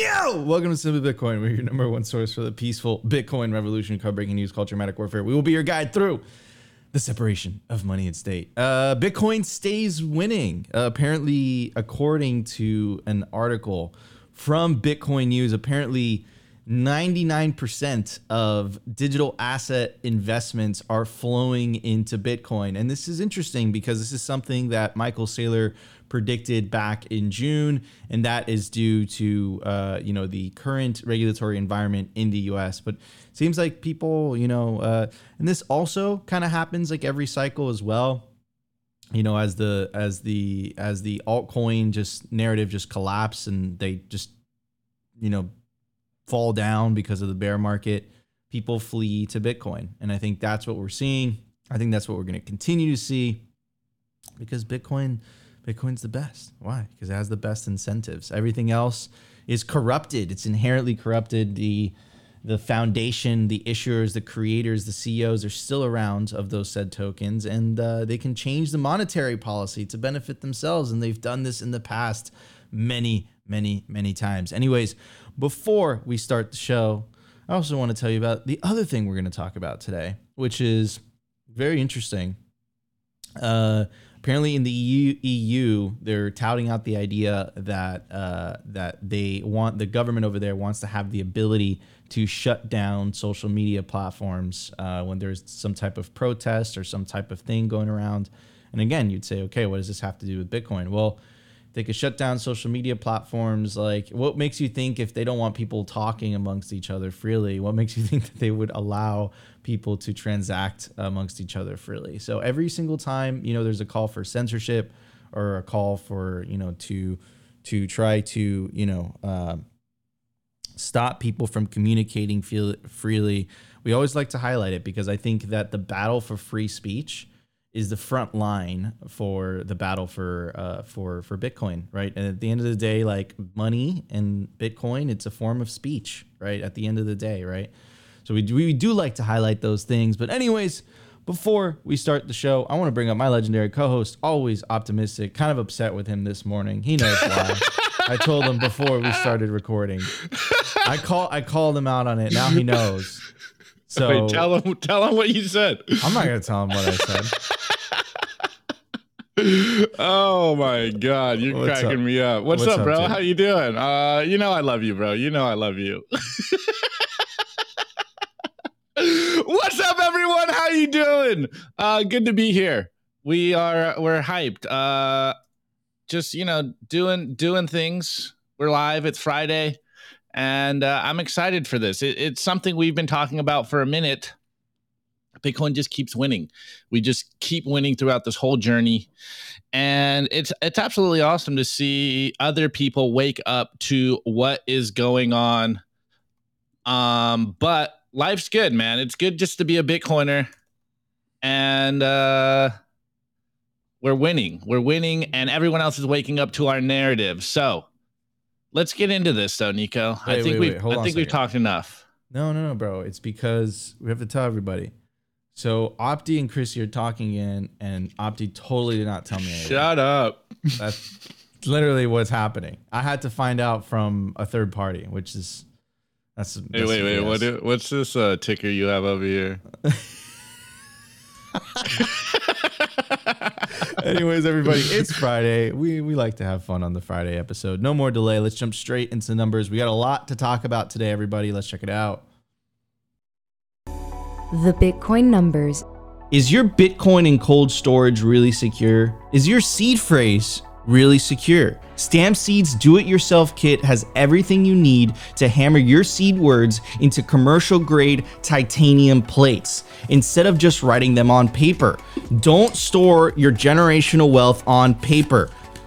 Yo! Welcome to Simply Bitcoin. We're your number one source for the peaceful Bitcoin revolution, cover breaking news, culture, medic warfare. We will be your guide through the separation of money and state. Uh, Bitcoin stays winning. Uh, apparently, according to an article from Bitcoin News, apparently 99% of digital asset investments are flowing into Bitcoin. And this is interesting because this is something that Michael Saylor predicted back in June, and that is due to uh, you know the current regulatory environment in the U.S. But seems like people, you know, uh, and this also kind of happens like every cycle as well. You know, as the as the as the altcoin just narrative just collapse and they just you know fall down because of the bear market, people flee to Bitcoin. And I think that's what we're seeing. I think that's what we're going to continue to see because Bitcoin Bitcoin's the best. Why? Because it has the best incentives. Everything else is corrupted. It's inherently corrupted. The the foundation, the issuers, the creators, the CEOs are still around of those said tokens, and uh, they can change the monetary policy to benefit themselves. And they've done this in the past many, many, many times. Anyways, before we start the show, I also want to tell you about the other thing we're going to talk about today, which is very interesting. Uh, apparently, in the EU, EU, they're touting out the idea that uh, that they want the government over there wants to have the ability to shut down social media platforms uh, when there's some type of protest or some type of thing going around. And again, you'd say, okay, what does this have to do with Bitcoin? Well, they could shut down social media platforms. Like, what makes you think if they don't want people talking amongst each other freely, what makes you think that they would allow people to transact amongst each other freely? So every single time, you know, there's a call for censorship or a call for, you know, to to try to, you know, uh, stop people from communicating feel freely. We always like to highlight it because I think that the battle for free speech is the front line for the battle for uh, for for Bitcoin, right? And at the end of the day, like money and Bitcoin, it's a form of speech, right? At the end of the day, right? So we do, we do like to highlight those things. But anyways, before we start the show, I want to bring up my legendary co-host, always optimistic. Kind of upset with him this morning. He knows why. I told him before we started recording. I call I called him out on it. Now he knows. So Wait, tell him tell him what you said. I'm not gonna tell him what I said. oh my god, you're What's cracking up? me up. What's, What's up, up, bro? dude? How you doing? Uh, you know I love you, bro. You know I love you. What's up, everyone? How you doing? Uh, good to be here. We are we're hyped. Uh, just you know, doing doing things. We're live. It's Friday, and uh, I'm excited for this. It, it's something we've been talking about for a minute. Bitcoin just keeps winning. We just keep winning throughout this whole journey, and it's it's absolutely awesome to see other people wake up to what is going on. Um, but life's good, man. It's good just to be a Bitcoiner, and uh, we're winning. We're winning, and everyone else is waking up to our narrative. So let's get into this, though, Nico. I think wait, we've wait. I think we've talked enough. No, no, no, bro. It's because we have to tell everybody. So Opti and Chrissy are talking in, and Opti totally did not tell me. anything. Shut up. That's literally what's happening. I had to find out from a third party, which is that's. Hey, that's wait, wait. BS. What? do- What's this uh, ticker you have over here? Anyways, everybody, it's Friday. We we like to have fun on the Friday episode. No more delay. Let's jump straight into the numbers. We got a lot to talk about today, everybody. Let's check it out. The Bitcoin numbers. Is your Bitcoin in cold storage really secure? Is your seed phrase really secure? Stamp Seeds Do It Yourself Kit has everything you need to hammer your seed words into commercial grade titanium plates instead of just writing them on paper. Don't store your generational wealth on paper.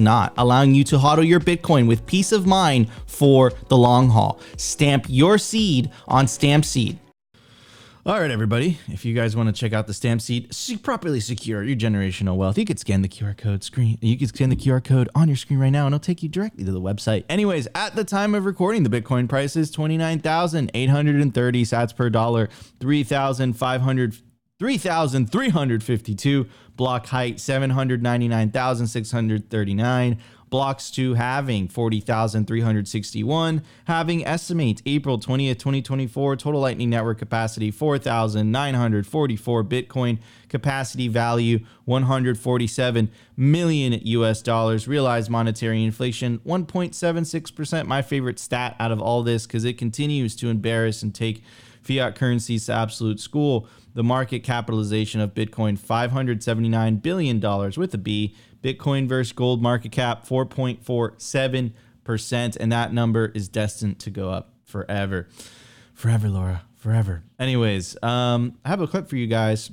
not, allowing you to hodl your Bitcoin with peace of mind for the long haul. Stamp your seed on Stamp Seed. All right, everybody. If you guys want to check out the stamp seed, properly secure your generational wealth, you could scan the QR code screen. You could scan the QR code on your screen right now, and it'll take you directly to the website. Anyways, at the time of recording, the Bitcoin price is twenty nine thousand eight hundred and thirty sats per dollar, three thousand five hundred. 3,352 block height 799,639 blocks to having 40,361. having estimates April 20th, 2024. Total Lightning Network capacity 4,944 Bitcoin. Capacity value 147 million US dollars. Realized monetary inflation 1.76%. My favorite stat out of all this because it continues to embarrass and take fiat currencies to absolute school. The market capitalization of Bitcoin $579 billion with a B. Bitcoin versus gold market cap 4.47%. And that number is destined to go up forever. Forever, Laura. Forever. Anyways, um, I have a clip for you guys.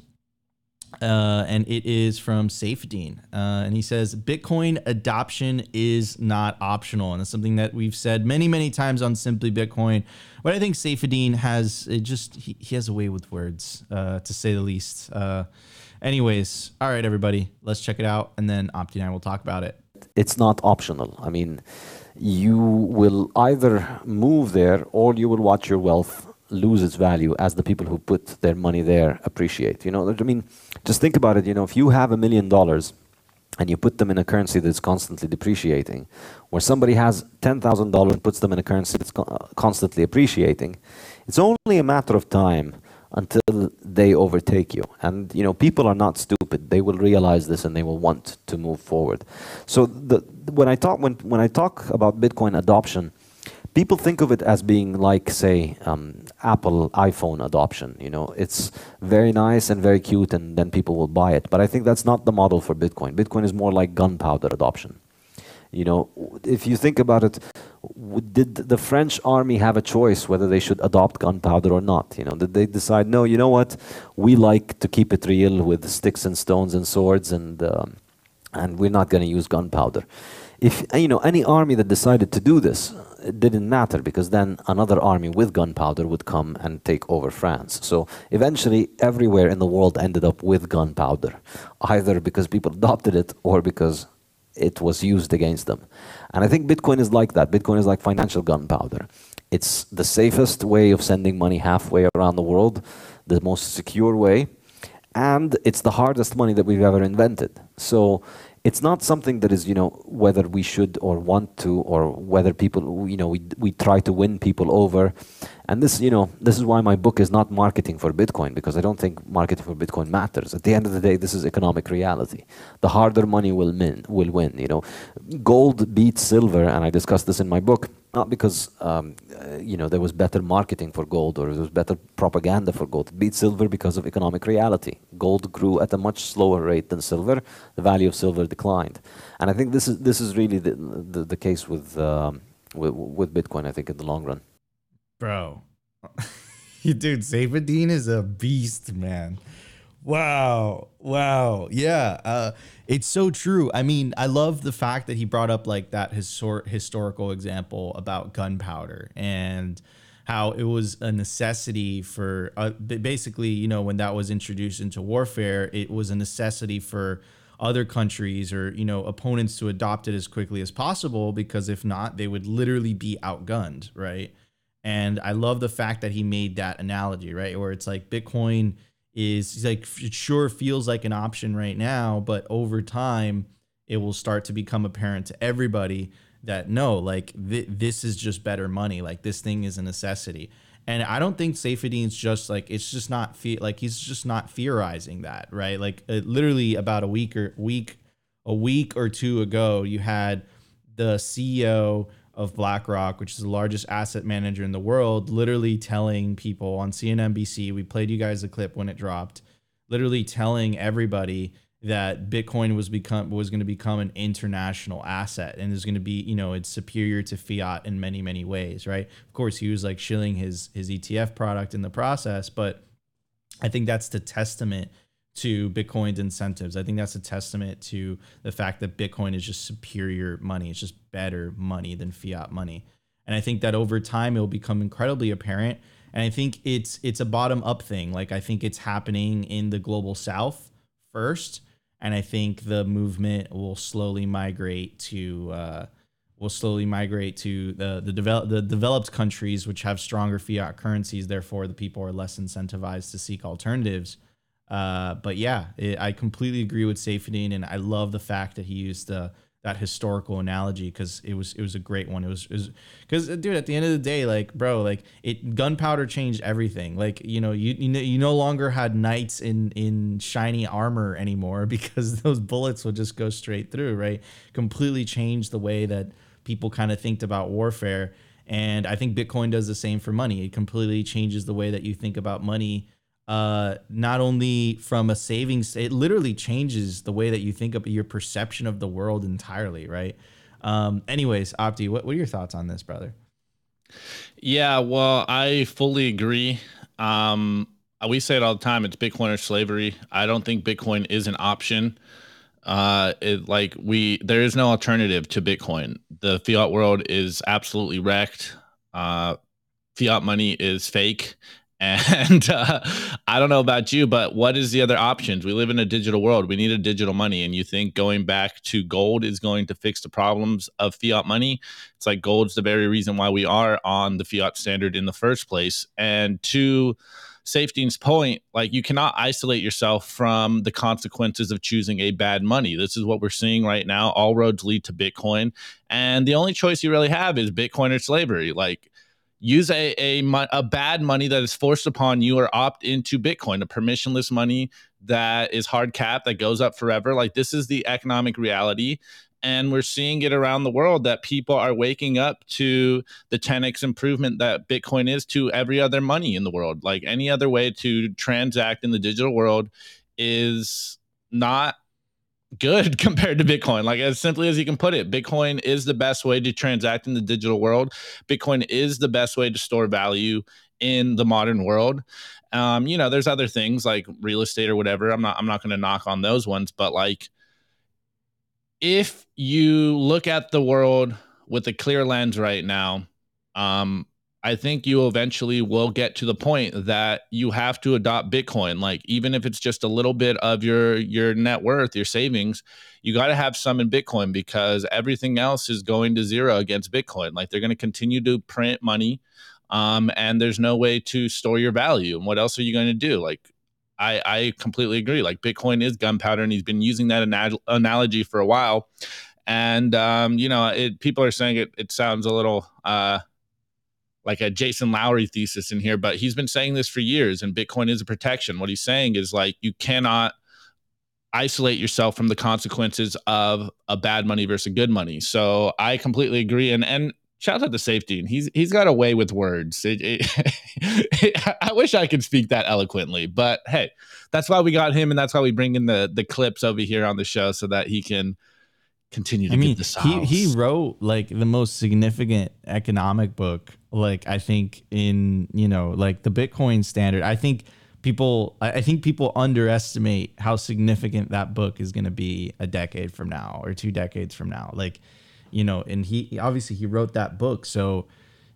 Uh, and it is from Saifedean. Uh, and he says Bitcoin adoption is not optional. And it's something that we've said many, many times on Simply Bitcoin. But I think Saifedean has it just, he, he has a way with words, uh, to say the least. Uh, anyways, all right, everybody, let's check it out. And then Opti and I will talk about it. It's not optional. I mean, you will either move there or you will watch your wealth lose its value as the people who put their money there appreciate. You know, I mean, just think about it. You know, if you have a million dollars and you put them in a currency that's constantly depreciating, where somebody has $10,000 and puts them in a currency that's constantly appreciating, it's only a matter of time until they overtake you. And you know, people are not stupid. They will realize this and they will want to move forward. So the, when I talk when when I talk about Bitcoin adoption, people think of it as being like, say, um, Apple iPhone adoption. You know, it's very nice and very cute, and then people will buy it. But I think that's not the model for Bitcoin. Bitcoin is more like gunpowder adoption. You know, if you think about it, did the French army have a choice whether they should adopt gunpowder or not? You know, did they decide, no, you know what, we like to keep it real with sticks and stones and swords, and um, and we're not going to use gunpowder. If you know any army that decided to do this, it didn't matter because then another army with gunpowder would come and take over France. So eventually, everywhere in the world ended up with gunpowder, either because people adopted it or because it was used against them. And I think Bitcoin is like that. Bitcoin is like financial gunpowder. It's the safest way of sending money halfway around the world, the most secure way, and it's the hardest money that we've ever invented. So it's not something that is you know whether we should or want to or whether people you know we, we try to win people over. And this you know this is why my book is not marketing for bitcoin because i don't think marketing for bitcoin matters. At the end of the day this is economic reality. The harder money will win will win you know. Gold beats silver and i discuss this in my book not because um, uh, you know there was better marketing for gold or there was better propaganda for gold. It beat silver because of economic reality. Gold grew at a much slower rate than silver. The value of silver declined, and I think this is this is really the the, the case with, um, with with Bitcoin. I think in the long run, bro. Dude, Saifedean is a beast, man. Wow. Wow. Yeah. Uh, it's so true. I mean, I love the fact that he brought up like that histor- historical example about gunpowder and how it was a necessity for uh, basically, you know, when that was introduced into warfare, it was a necessity for other countries or, you know, opponents to adopt it as quickly as possible because if not, they would literally be outgunned, right? And I love the fact that he made that analogy, right? Where it's like Bitcoin is like it sure feels like an option right now, but over time it will start to become apparent to everybody that no, like th- this is just better money. Like this thing is a necessity. And I don't think Saifedean's just like it's just not fe- like he's just not theorizing that, right? Like uh, literally about a week or week a week or two ago, you had the CEO of BlackRock, which is the largest asset manager in the world, literally telling people on CNBC, we played you guys a clip when it dropped, literally telling everybody that Bitcoin was become was going to become an international asset and is going to be, you know, it's superior to fiat in many, many ways, right? Of course, he was like shilling his his ETF product in the process, but I think that's the testament to Bitcoin's incentives. I think that's a testament to the fact that Bitcoin is just superior money. It's just better money than fiat money. And I think that over time it will become incredibly apparent. And I think it's it's a bottom up thing. Like I think it's happening in the global south first, and I think the movement will slowly migrate to uh, will slowly migrate to the the develop the developed countries which have stronger fiat currencies. Therefore, the people are less incentivized to seek alternatives. Uh, but yeah, it, I completely agree with Saifedean, and I love the fact that he used the that historical analogy because it was it was a great one. It was because dude, at the end of the day, like bro, like it gunpowder changed everything. Like you know, you you, know, you no longer had knights in in shiny armor anymore because those bullets would just go straight through. Right, completely changed the way that people kind of think about warfare. And I think Bitcoin does the same for money. It completely changes the way that you think about money uh, not only from a savings, it literally changes the way that you think of your perception of the world entirely, right? Um, anyways, Opti, what, what are your thoughts on this, brother? Yeah, well, I fully agree. Um, we say it all the time. It's Bitcoin or slavery. I don't think Bitcoin is an option. Uh, it like we there is no alternative to Bitcoin. The fiat world is absolutely wrecked. Uh, fiat money is fake and uh, I don't know about you, but what is the other options? We live in a digital world. We need a digital money. And you think going back to gold is going to fix the problems of fiat money? It's like gold's the very reason why we are on the fiat standard in the first place. And to Saifedean's point, like you cannot isolate yourself from the consequences of choosing a bad money. This is what we're seeing right now. All roads lead to Bitcoin. And the only choice you really have is Bitcoin or slavery. Like, use a, a, a bad money that is forced upon you or opt into bitcoin a permissionless money that is hard cap that goes up forever. Like this is the economic reality and we're seeing it around the world that people are waking up to the 10x improvement that bitcoin is to every other money in the world. Like any other way to transact in the digital world is not good compared to Bitcoin. Like as simply as you can put it, Bitcoin is the best way to transact in the digital world. Bitcoin is the best way to store value in the modern world. Um, you know, there's other things like real estate or whatever. I'm not I'm not going to knock on those ones, but like if you look at the world with a clear lens right now, um, I think you eventually will get to the point that you have to adopt Bitcoin. Like even if it's just a little bit of your your net worth, your savings, you got to have some in Bitcoin because everything else is going to zero against Bitcoin. Like they're going to continue to print money, um, and there's no way to store your value. And what else are you going to do? Like I I completely agree. Like Bitcoin is gunpowder, and he's been using that anal- analogy for a while. And um, you know, it, people are saying it. It sounds a little. Uh, like a Jason Lowery thesis in here, but he's been saying this for years and Bitcoin is a protection. What he's saying is like you cannot isolate yourself from the consequences of a bad money versus good money. So I completely agree. And and shout out to Saifedean. And he's he's got a way with words. It, it, I wish I could speak that eloquently, but hey, that's why we got him, and that's why we bring in the the clips over here on the show so that he can continue to I mean, he he wrote like the most significant economic book like I think in you know like the Bitcoin standard. I think people I think people underestimate how significant that book is going to be a decade from now or two decades from now. Like you know, and he obviously he wrote that book, so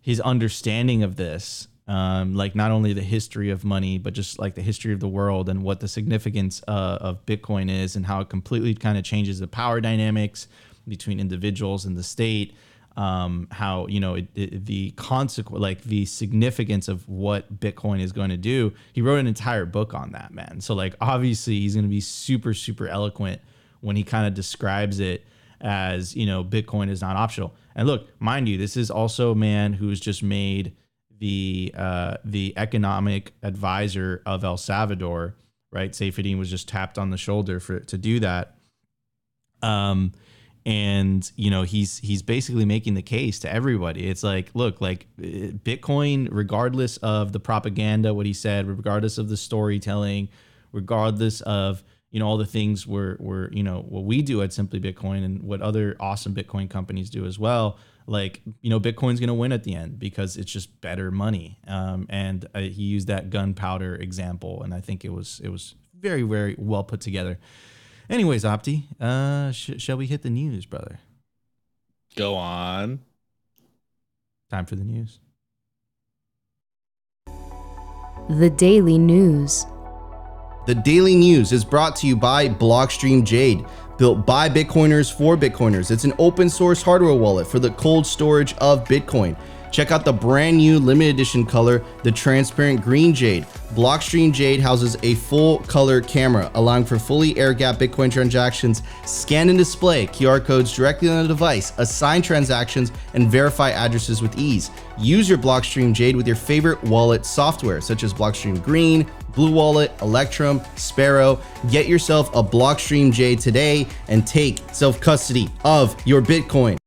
his understanding of this um, like not only the history of money, but just like the history of the world and what the significance uh, of Bitcoin is and how it completely kind of changes the power dynamics between individuals and the state. Um, how you know it, it, the consequence, like the significance of what Bitcoin is going to do. He wrote an entire book on that, man. So like obviously he's going to be super super eloquent when he kind of describes it as you know Bitcoin is not optional. And look, mind you, this is also a man who's just made the uh, the economic advisor of El Salvador, right? Saifedean was just tapped on the shoulder for to do that. Um, and you know he's he's basically making the case to everybody. It's like, look, like Bitcoin, regardless of the propaganda, what he said, regardless of the storytelling, regardless of you know all the things we're we're you know what we do at Simply Bitcoin and what other awesome Bitcoin companies do as well like you know bitcoin's going to win at the end because it's just better money um, and uh, he used that gunpowder example and i think it was it was very, very well put together. Anyways, Opti, uh, sh- shall we hit the news, brother? Go on. Time for the news. The Daily News. The Daily News is brought to you by Blockstream Jade, built by Bitcoiners for Bitcoiners. It's an open source hardware wallet for the cold storage of Bitcoin. Check out the brand new limited edition color, the transparent green jade. Blockstream Jade houses a full color camera, allowing for fully air gap Bitcoin transactions, scan and display QR codes directly on the device, assign transactions, and verify addresses with ease. Use your Blockstream Jade with your favorite wallet software, such as Blockstream Green, Blue Wallet, Electrum, Sparrow. Get yourself a Blockstream Jade today and take self custody of your Bitcoin.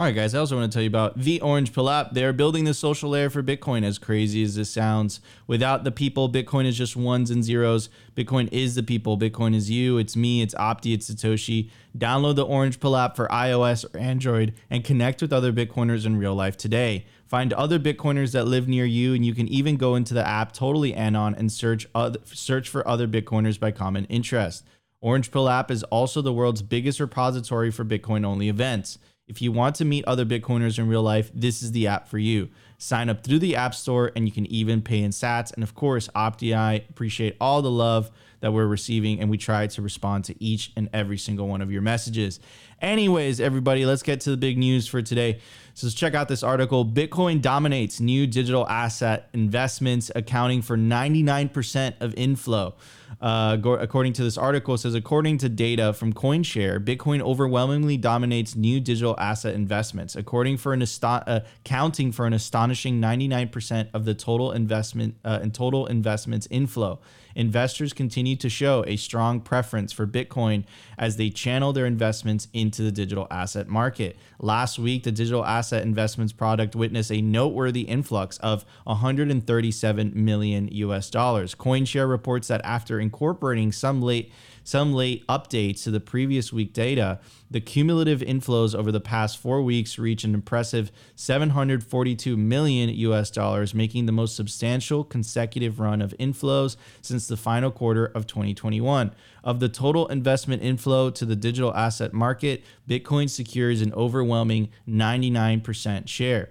All right, guys, I also want to tell you about the Orange Pill app. They're building the social layer for Bitcoin, as crazy as this sounds. Without the people, Bitcoin is just ones and zeros. Bitcoin is the people. Bitcoin is you, it's me, it's Opti, it's Satoshi. Download the Orange Pill app for iOS or Android and connect with other Bitcoiners in real life today. Find other Bitcoiners that live near you, and you can even go into the app totally anon and search other, search for other Bitcoiners by common interest. Orange Pill app is also the world's biggest repository for Bitcoin only events. If you want to meet other Bitcoiners in real life, this is the app for you. Sign up through the App Store and you can even pay in sats. And of course, OptiEye appreciate all the love that we're receiving and we try to respond to each and every single one of your messages. Anyways, everybody, let's get to the big news for today. So let's check out this article. Bitcoin dominates new digital asset investments, accounting for 99% of inflow. Uh, according to this article, says according to data from CoinShare, Bitcoin overwhelmingly dominates new digital asset investments, according for an asto- uh, accounting for an astonishing 99% of the total investment uh, and total investments inflow. Investors continue to show a strong preference for Bitcoin as they channel their investments into the digital asset market. Last week, the digital asset investments product witnessed a noteworthy influx of 137 million US dollars. CoinShare reports that after incorporating some late some late updates to the previous week data, the cumulative inflows over the past four weeks reach an impressive 742 million US dollars, making the most substantial consecutive run of inflows since the final quarter of 2021. Of the total investment inflow to the digital asset market, Bitcoin secures an overwhelming 99% share.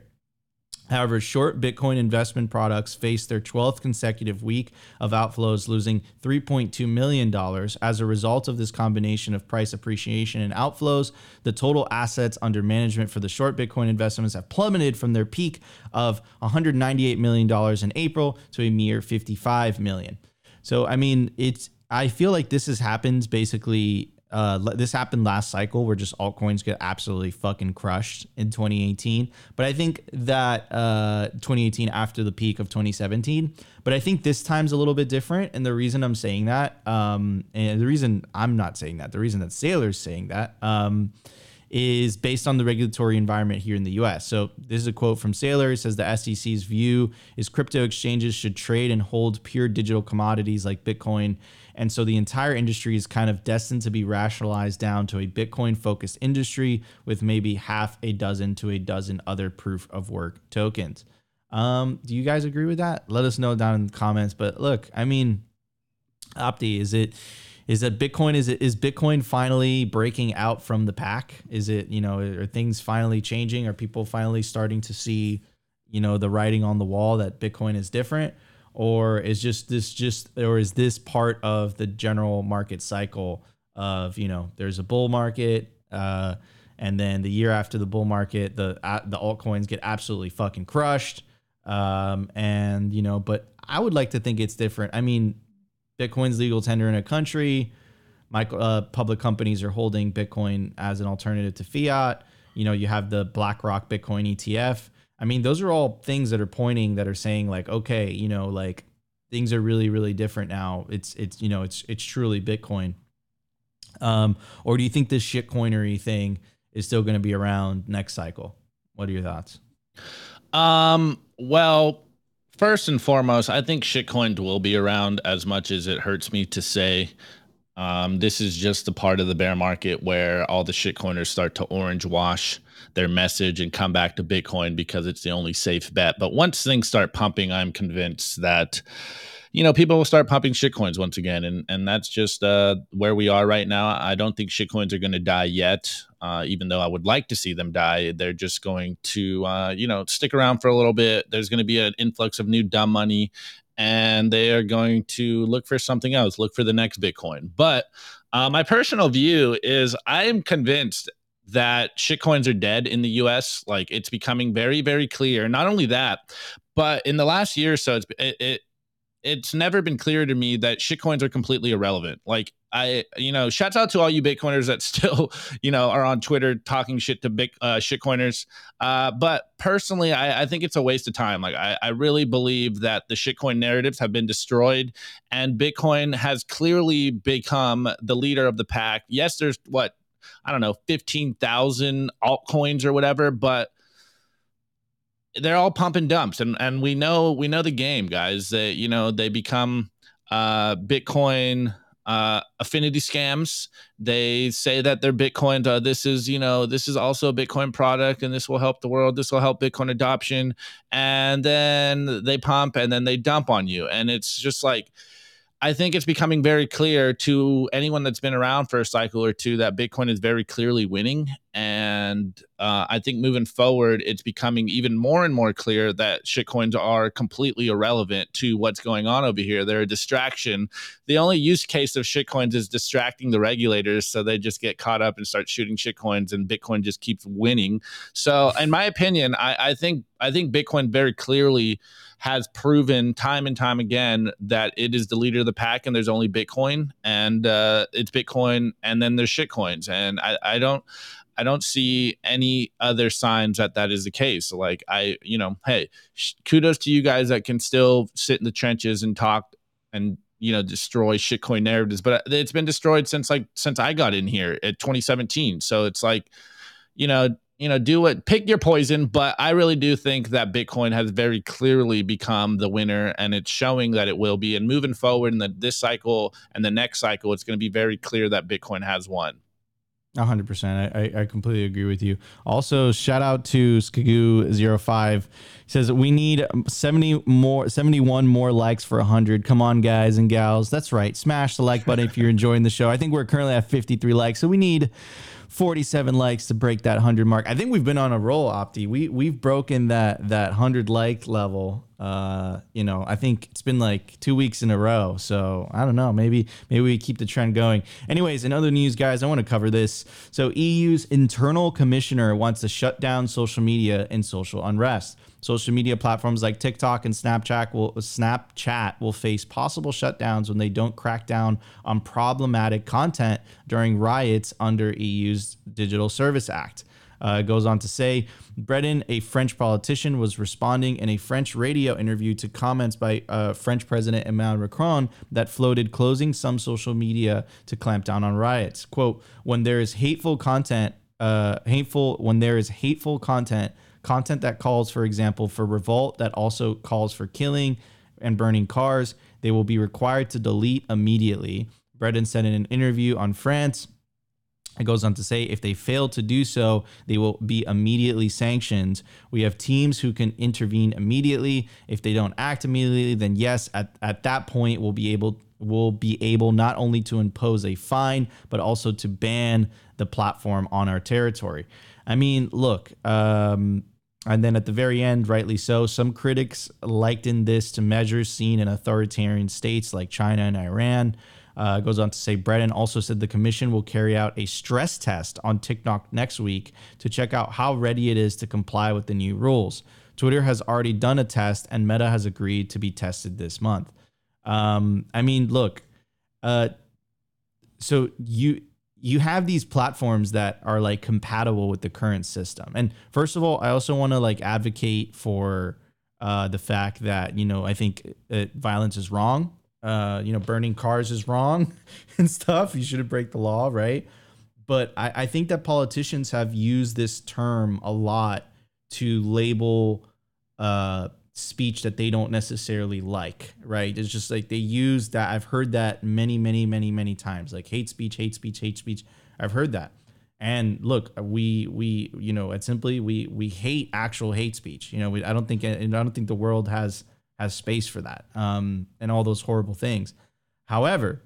However, short Bitcoin investment products faced their 12th consecutive week of outflows, losing $3.2 million. As a result of this combination of price appreciation and outflows, the total assets under management for the short Bitcoin investments have plummeted from their peak of $198 million in April to a mere 55 million. So, I mean, it's I feel like this has happened basically uh, this happened last cycle where just altcoins get absolutely fucking crushed in 2018. But I think that uh, 2018 after the peak of 2017. But I think this time's a little bit different. And the reason I'm saying that, um, and the reason I'm not saying that, the reason that Saylor's saying that, um, is based on the regulatory environment here in the US. So this is a quote from Saylor. It says the SEC's view is crypto exchanges should trade and hold pure digital commodities like Bitcoin. And so the entire industry is kind of destined to be rationalized down to a Bitcoin focused industry with maybe half a dozen to a dozen other proof of work tokens. Um, do you guys agree with that? Let us know down in the comments. But look, I mean, Opti, is it is that Bitcoin is it is Bitcoin finally breaking out from the pack? Is it you know are things finally changing? Are people finally starting to see you know the writing on the wall that Bitcoin is different, or is just this just or is this part of the general market cycle of you know there's a bull market. Uh, and then the year after the bull market, the uh, the altcoins get absolutely fucking crushed. Um, and you know, but I would like to think it's different. I mean, Bitcoin's legal tender in a country. Uh, public companies are holding Bitcoin as an alternative to fiat. You know, you have the BlackRock Bitcoin ETF. I mean, those are all things that are pointing that are saying like, okay, you know, like things are really, really different now. It's it's you know, it's it's truly Bitcoin. Um, or do you think this shitcoinery thing is still going to be around next cycle? What are your thoughts? Um, well, first and foremost, I think shitcoin will be around as much as it hurts me to say. Um, this is just the part of the bear market where all the shitcoiners start to orange wash their message and come back to Bitcoin because it's the only safe bet. But once things start pumping, I'm convinced that you know people will start pumping shitcoins once again, and and that's just uh, where we are right now. I don't think shitcoins are going to die yet, uh, even though I would like to see them die. They're just going to uh, you know stick around for a little bit. There's going to be an influx of new dumb money, and they are going to look for something else, look for the next Bitcoin. But uh, my personal view is I am convinced that shitcoins are dead in the US. Like it's becoming very, very clear. Not only that, but in the last year or so, it's, it, it it's never been clear to me that shitcoins are completely irrelevant. Like I, you know, shouts out to all you Bitcoiners that still, you know, are on Twitter talking shit to big uh, shitcoiners. Uh, but personally, I, I, think it's a waste of time. Like I, I really believe that the shitcoin narratives have been destroyed, and Bitcoin has clearly become the leader of the pack. Yes, there's what I don't know, fifteen thousand altcoins or whatever, but they're all pump and dumps. And and we know we know the game guys that you know they become uh bitcoin uh affinity scams. They say that they're bitcoin uh, this is you know this is also a bitcoin product and this will help the world. This will help bitcoin adoption. And then they pump and then they dump on you. And it's just like I think it's becoming very clear to anyone that's been around for a cycle or two that Bitcoin is very clearly winning. And uh, I think moving forward, it's becoming even more and more clear that shitcoins are completely irrelevant to what's going on over here. They're a distraction. The only use case of shitcoins is distracting the regulators so they just get caught up and start shooting shitcoins and Bitcoin just keeps winning. So, in my opinion, I, I think I think Bitcoin very clearly has proven time and time again that it is the leader of the pack and there's only Bitcoin and uh, it's Bitcoin and then there's shitcoins. And I, I don't. I don't see any other signs that that is the case. Like I, you know, hey, sh- kudos to you guys that can still sit in the trenches and talk and you know destroy shitcoin narratives. But uh, it's been destroyed since like since I got in here at 2017. So it's like, you know, you know, do it, pick your poison. But I really do think that Bitcoin has very clearly become the winner, and it's showing that it will be. And moving forward in the, this cycle and the next cycle, it's going to be very clear that Bitcoin has won. 100%. I, I completely agree with you. Also, shout out to Skagoo05. He says, We need 70 more, 71 more likes for 100. Come on, guys and gals. That's right. Smash the like button if you're enjoying the show. I think we're currently at 53 likes. So we need 47 likes to break that 100 mark. I think we've been on a roll, Opti. We we've broken that that 100 like level. Uh, you know, I think it's been like 2 weeks in a row. So, I don't know, maybe maybe we keep the trend going. Anyways, in other news, guys, I want to cover this. So, EU's internal commissioner wants to shut down social media and social unrest. Social media platforms like TikTok and Snapchat will Snapchat will face possible shutdowns when they don't crack down on problematic content during riots under EU's Digital Service Act. Uh, it goes on to say, Breton, a French politician, was responding in a French radio interview to comments by uh, French President Emmanuel Macron that floated closing some social media to clamp down on riots. "Quote: When there is hateful content, uh, hateful when there is hateful content." Content that calls, for example, for revolt, that also calls for killing and burning cars, they will be required to delete immediately. Breton said in an interview on France, it goes on to say if they fail to do so, they will be immediately sanctioned. We have teams who can intervene immediately. If they don't act immediately, then yes, at, at that point we'll be able will be able not only to impose a fine, but also to ban the platform on our territory. I mean, look, um, and then at the very end, rightly so, some critics likened this to measures seen in authoritarian states like China and Iran. Uh, goes on to say Breton also said the commission will carry out a stress test on TikTok next week to check out how ready it is to comply with the new rules. Twitter has already done a test, and Meta has agreed to be tested this month. Um, I mean, look, uh, so you you have these platforms that are like compatible with the current system. And first of all, I also want to like advocate for uh, the fact that you know I think uh, violence is wrong. Uh, you know, burning cars is wrong and stuff. You shouldn't break the law, right? But I, I think that politicians have used this term a lot to label uh, speech that they don't necessarily like, right? It's just like they use that. I've heard that many, many, many, many times. Like hate speech, hate speech, hate speech. I've heard that. And look, we we you know at simply we we hate actual hate speech. You know, we, I don't think and I don't think the world has has space for that. Um, and all those horrible things. However,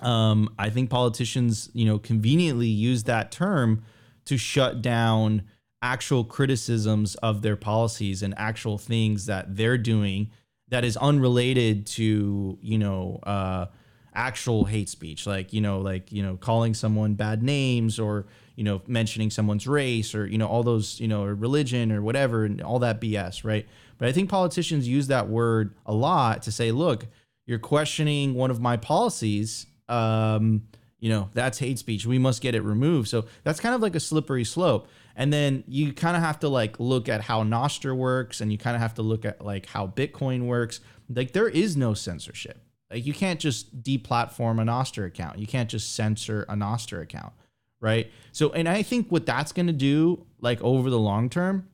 um, I think politicians, you know, conveniently use that term to shut down actual criticisms of their policies and actual things that they're doing that is unrelated to, you know, uh, actual hate speech, like you know, like you know, calling someone bad names or you know, mentioning someone's race or you know, all those you know, or religion or whatever, and all that BS, right? But I think politicians use that word a lot to say, look, you're questioning one of my policies. Um, you know, that's hate speech. We must get it removed. So that's kind of like a slippery slope. And then you kind of have to like look at how Nostr works and you kind of have to look at like how Bitcoin works. Like there is no censorship. Like you can't just deplatform a Nostr account. You can't just censor a Nostr account, right? So and I think what that's going to do like over the long term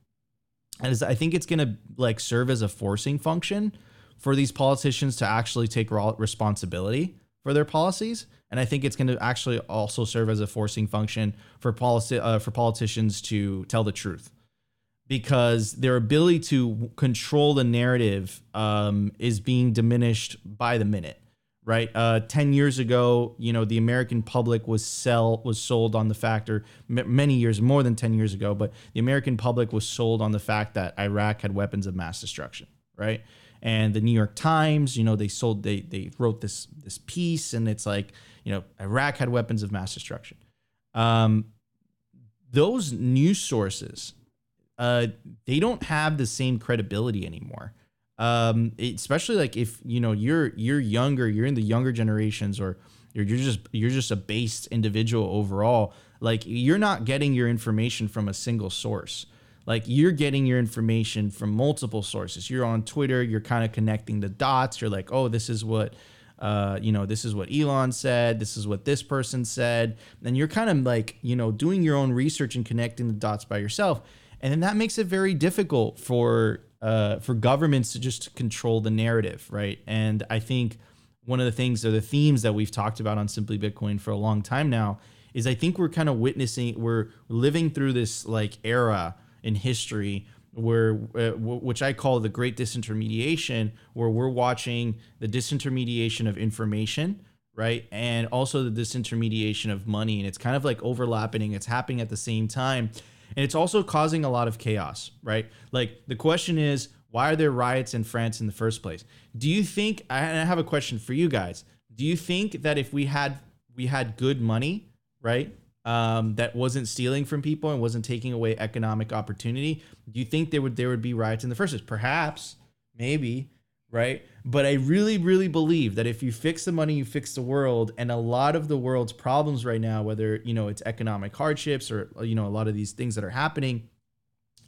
is I think it's going to like serve as a forcing function for these politicians to actually take responsibility for their policies and I think it's going to actually also serve as a forcing function for policy uh, for politicians to tell the truth, because their ability to control the narrative um, is being diminished by the minute. Right, uh, ten years ago, you know, the American public was sell was sold on the fact, or m- many years, more than ten years ago, but the American public was sold on the fact that Iraq had weapons of mass destruction. Right, and the New York Times, you know, they sold they they wrote this this piece, and it's like you know, Iraq had weapons of mass destruction. Um, those news sources, uh, they don't have the same credibility anymore. Um, especially like if you know you're you're younger, you're in the younger generations, or you're, you're just you're just a based individual overall. Like you're not getting your information from a single source. Like you're getting your information from multiple sources. You're on Twitter, you're kind of connecting the dots. You're like, oh, this is what uh, you know, this is what Elon said, this is what this person said. And you're kind of like, you know, doing your own research and connecting the dots by yourself. And then that makes it very difficult for uh, for governments to just control the narrative, right? And I think one of the things or the themes that we've talked about on Simply Bitcoin for a long time now is I think we're kind of witnessing, we're living through this like era in history where uh, which I call the great disintermediation, where we're watching the disintermediation of information, right, and also the disintermediation of money, and it's kind of like overlapping. It's happening at the same time, and it's also causing a lot of chaos, right? Like the question is, why are there riots in France in the first place? Do you think? I have a question for you guys. Do you think that if we had we had good money, right? Um, that wasn't stealing from people and wasn't taking away economic opportunity, do you think there would there would be riots in the first place? Perhaps, maybe, right? But I really, really believe that if you fix the money, you fix the world. And a lot of the world's problems right now, whether you know it's economic hardships or you know a lot of these things that are happening,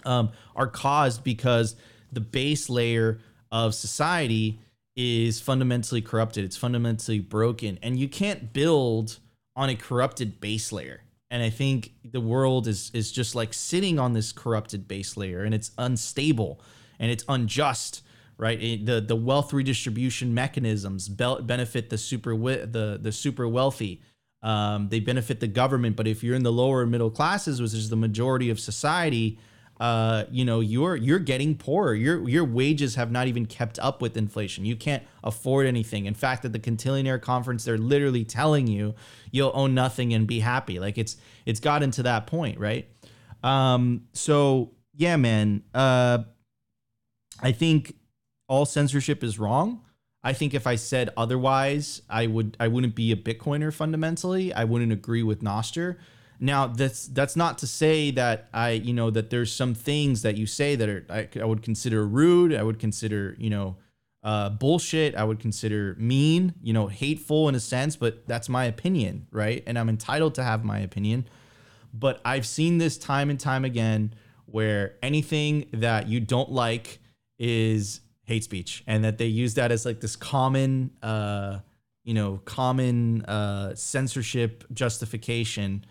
um, are caused because the base layer of society is fundamentally corrupted. It's fundamentally broken, and you can't build on a corrupted base layer. And I think the world is is just like sitting on this corrupted base layer and it's unstable and it's unjust, right? It, the the wealth redistribution mechanisms benefit the super the the super wealthy. Um, they benefit the government, but if you're in the lower middle classes, which is the majority of society, uh, you know, you're you're getting poorer. Your your wages have not even kept up with inflation. You can't afford anything. In fact, at the Contillionaire conference, they're literally telling you you'll own nothing and be happy. Like it's it's gotten to that point, right? Um, so yeah, man. Uh, I think all censorship is wrong. I think if I said otherwise, I would I wouldn't be a Bitcoiner fundamentally. I wouldn't agree with Nostr. Now that's that's not to say that I you know that there's some things that you say that are I, I would consider rude. I would consider you know uh, bullshit. I would consider mean. You know hateful in a sense, but that's my opinion, right? And I'm entitled to have my opinion. But I've seen this time and time again where anything that you don't like is hate speech, and that they use that as like this common. Uh, you know, common uh, censorship justification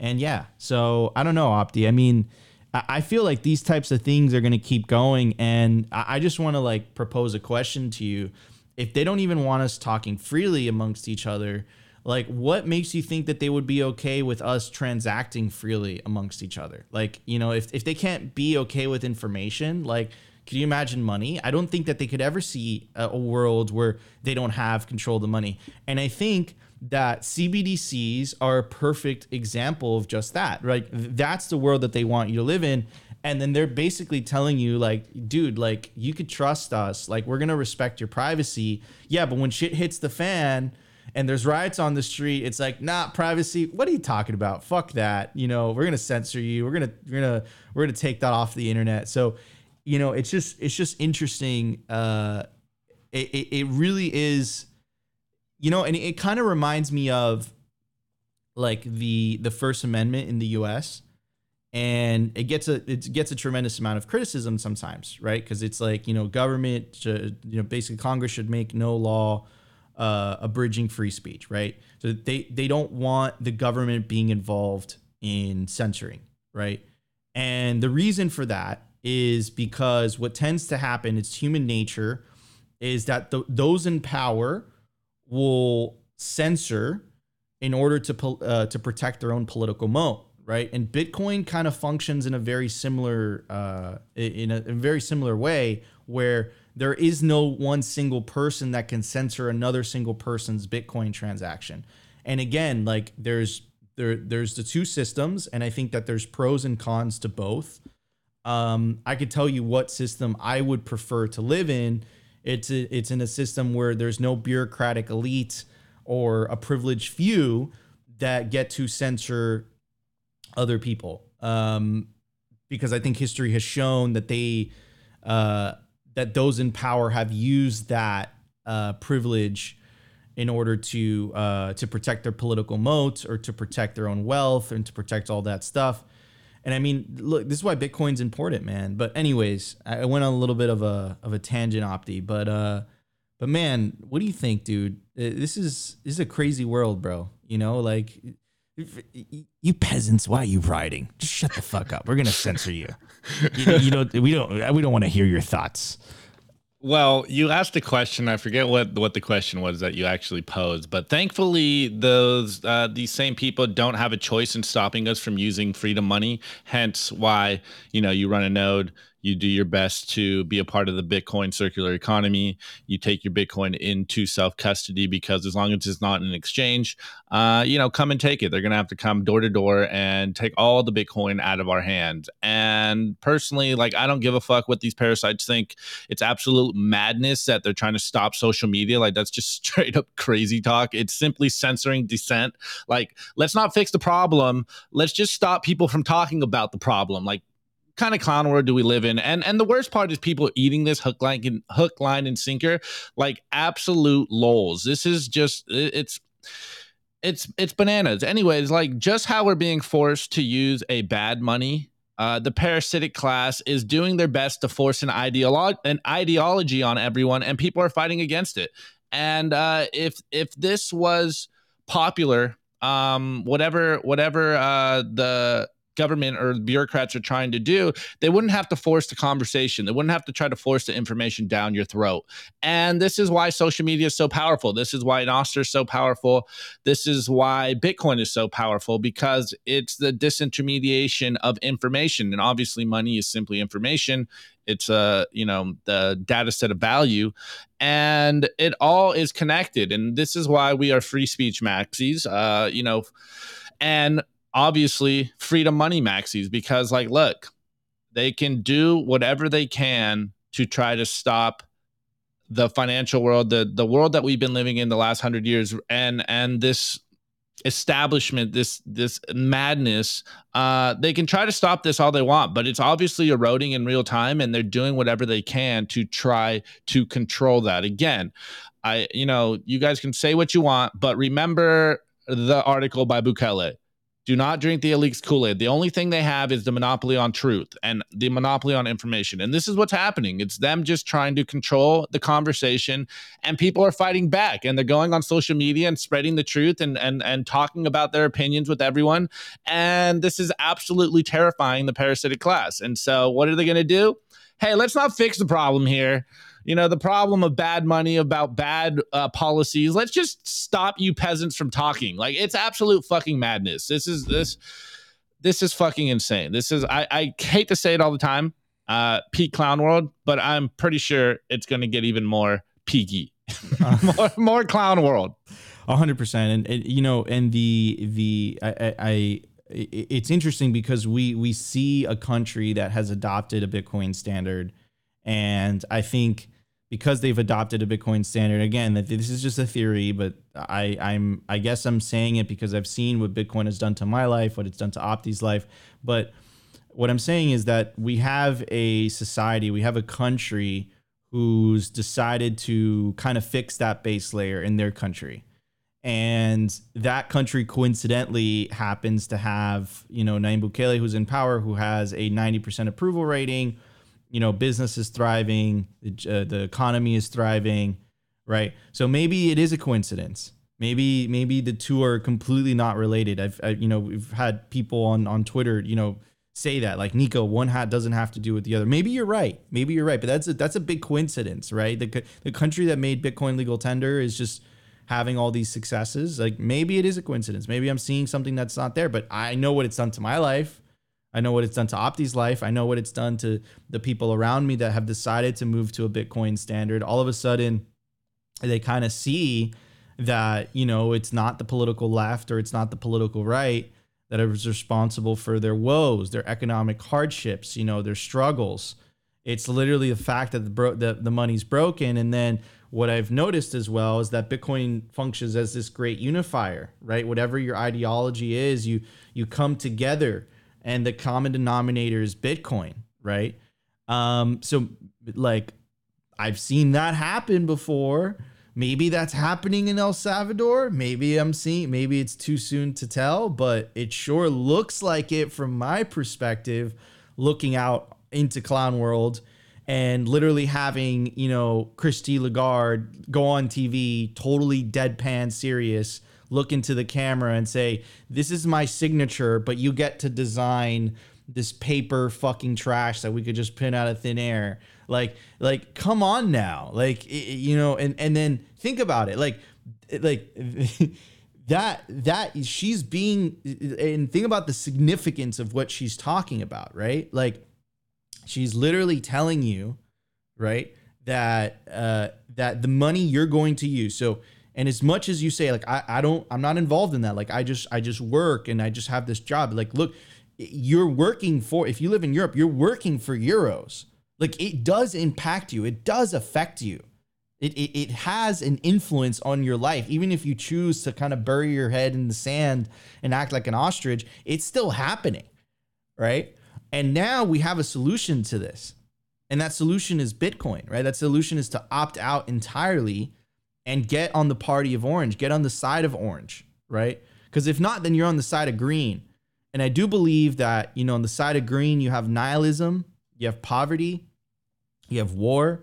and yeah, so I don't know, Opti. I mean, I feel like these types of things are going to keep going. And I I just want to like propose a question to you. If they don't even want us talking freely amongst each other, like what makes you think that they would be okay with us transacting freely amongst each other? Like, you know, if, if they can't be okay with information, like, can you imagine money? I don't think that they could ever see a, a world where they don't have control of the money. And I think that CBDCs are a perfect example of just that. Right? That's the world that they want you to live in. And then they're basically telling you, like, dude, like, you could trust us. Like, we're going to respect your privacy. Yeah, but when shit hits the fan, and there's riots on the street, it's like, nah, privacy. What are you talking about? Fuck that. You know, we're gonna censor you. We're gonna we're gonna we're gonna take that off the internet. So, you know, it's just it's just interesting. Uh, it it, it really is, you know, and it, it kind of reminds me of like the the First Amendment in the U.S. And it gets a it gets a tremendous amount of criticism sometimes, right? Because it's like you know government, should, you know, basically Congress should make no law uh, abridging free speech, right? So they they don't want the government being involved in censoring, right? And the reason for that is because what tends to happen, it's human nature, is that th- those in power will censor in order to uh, to protect their own political moat, right? And Bitcoin kind of functions in a very similar uh, in, a, in a very similar way where there is no one single person that can censor another single person's Bitcoin transaction. And again, like there's there there's the two systems, and I think that there's pros and cons to both. Um, I could tell you what system I would prefer to live in. It's a, it's in a system where there's no bureaucratic elite or a privileged few that get to censor other people. Um, because I think history has shown that they uh, that those in power have used that uh, privilege in order to uh, to protect their political moats or to protect their own wealth and to protect all that stuff. And I mean, look, this is why Bitcoin's important, man. But anyways, I went on a little bit of a of a tangent, Opti. But uh, but man, what do you think, dude? Uh, This is this is a crazy world, bro. You know, like you peasants, why are you writing? Just shut the fuck up. We're gonna censor you. You, you don't. We don't. We don't want to hear your thoughts. Well, you asked a question. I forget what what the question was that you actually posed, but thankfully, those uh, these same people don't have a choice in stopping us from using freedom money. Hence, why you know you run a node, you do your best to be a part of the Bitcoin circular economy. You take your Bitcoin into self custody because as long as it's not an exchange, uh, you know, come and take it. They're gonna have to come door to door and take all the Bitcoin out of our hands. And personally, like I don't give a fuck what these parasites think. It's absolute madness that they're trying to stop social media. Like that's just straight up crazy talk. It's simply censoring dissent. Like let's not fix the problem. Let's just stop people from talking about the problem. Like kind of clown world do we live in? And and the worst part is people eating this hook line and hook line and sinker like absolute lols. This is just it's it's it's bananas. Anyways, like just how we're being forced to use a bad money. Uh, the parasitic class is doing their best to force an ideolo- an ideology on everyone, and people are fighting against it. And uh, if if this was popular, um, whatever whatever uh, the government or bureaucrats are trying to do, they wouldn't have to force the conversation. They wouldn't have to try to force the information down your throat. And this is why social media is so powerful. This is why Nostr is so powerful. This is why Bitcoin is so powerful because it's the disintermediation of information. And obviously, money is simply information. It's a you know the data set of value, and it all is connected. And this is why we are free speech maxis. Uh, you know, and obviously freedom money maxis because like look they can do whatever they can to try to stop the financial world the the world that we've been living in the last 100 years and and this establishment this this madness uh they can try to stop this all they want but it's obviously eroding in real time and they're doing whatever they can to try to control that. Again i you know you guys can say what you want but remember the article by bukele Do not drink the elites Kool Aid. The only thing they have is the monopoly on truth and the monopoly on information. And this is what's happening. It's them just trying to control the conversation, and people are fighting back. And they're going on social media and spreading the truth and and and talking about their opinions with everyone. And this is absolutely terrifying the parasitic class. And so, what are they going to do? Hey, let's not fix the problem here you know the problem of bad money about bad uh, policies let's just stop you peasants from talking. Like it's absolute fucking madness. This is this this is fucking insane. This is i, I hate to say it all the time uh peak clown world but i'm pretty sure it's going to get even more peaky. More, more clown world. A hundred percent, and, and you know, and the the I, I, I it's interesting because we we see a country that has adopted a Bitcoin standard, and I think because they've adopted a Bitcoin standard again, that this is just a theory, but I I'm I guess I'm saying it because I've seen what Bitcoin has done to my life, what it's done to Opti's life, but what I'm saying is that we have a society, we have a country who's decided to kind of fix that base layer in their country. And that country coincidentally happens to have you know Nayib Bukele who's in power who has a 90% approval rating you know business is thriving the, uh, the economy is thriving right so maybe it is a coincidence maybe maybe the two are completely not related I've I, you know we've had people on on Twitter you know say that like Nico one hat doesn't have to do with the other maybe you're right maybe you're right but that's a, that's a big coincidence right the the country that made bitcoin legal tender is just having all these successes. Like maybe it is a coincidence. Maybe I'm seeing something that's not there, but I know what it's done to my life. I know what it's done to Opti's life. I know what it's done to the people around me that have decided to move to a Bitcoin standard. All of a sudden, they kind of see that, you know, it's not the political left or it's not the political right that is responsible for their woes, their economic hardships, you know, their struggles. It's literally the fact that the bro- the, the money's broken and then what I've noticed as well is that Bitcoin functions as this great unifier, right? Whatever your ideology is, you you come together, and the common denominator is Bitcoin, right? Um, so like I've seen that happen before. Maybe that's happening in El Salvador. Maybe I'm seeing. Maybe it's too soon to tell, but it sure looks like it from my perspective, looking out into clown world and literally having you know Christy Lagarde go on TV, totally deadpan serious, look into the camera and say, "This is my signature," but you get to design this paper fucking trash that we could just pin out of thin air. Like, like, come on now, like, you know, and and then think about it, like, like. that that she's being and think about the significance of what she's talking about right like She's literally telling you, right, that uh, that the money you're going to use. So, and as much as you say, like, I, I don't, I'm not involved in that. Like, I just, I just work and I just have this job. Like, look, you're working for. If you live in Europe, you're working for euros. Like, it does impact you. It does affect you. It, it, it has an influence on your life. Even if you choose to kind of bury your head in the sand and act like an ostrich, it's still happening, right? And now we have a solution to this. And that solution is Bitcoin, right? That solution is to opt out entirely and get on the party of orange, get on the side of orange, right? Because if not, then you're on the side of green. And I do believe that, you know, on the side of green, you have nihilism, you have poverty, you have war,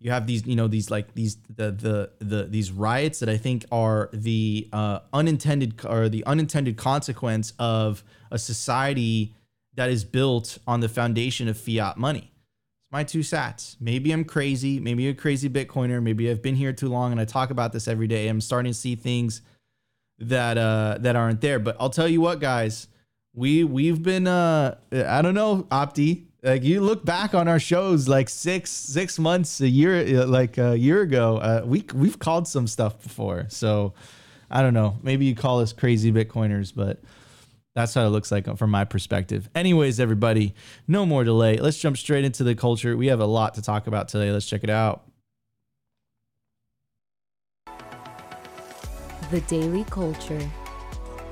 you have these, you know, these like these the the the these riots that I think are the uh, unintended or the unintended consequence of a society that is built on the foundation of fiat money. My two sats. Maybe I'm crazy. Maybe a crazy Bitcoiner. Maybe I've been here too long and I talk about this every day. I'm starting to see things that uh that aren't there. But I'll tell you what, guys, we we've been uh I don't know, Opti. Like you look back on our shows like six six months a year like a year ago. Uh, we we've called some stuff before. So I don't know. Maybe you call us crazy Bitcoiners, but that's how it looks like from my perspective. Anyways, everybody, no more delay. Let's jump straight into the culture. We have a lot to talk about today. Let's check it out. The Daily Culture.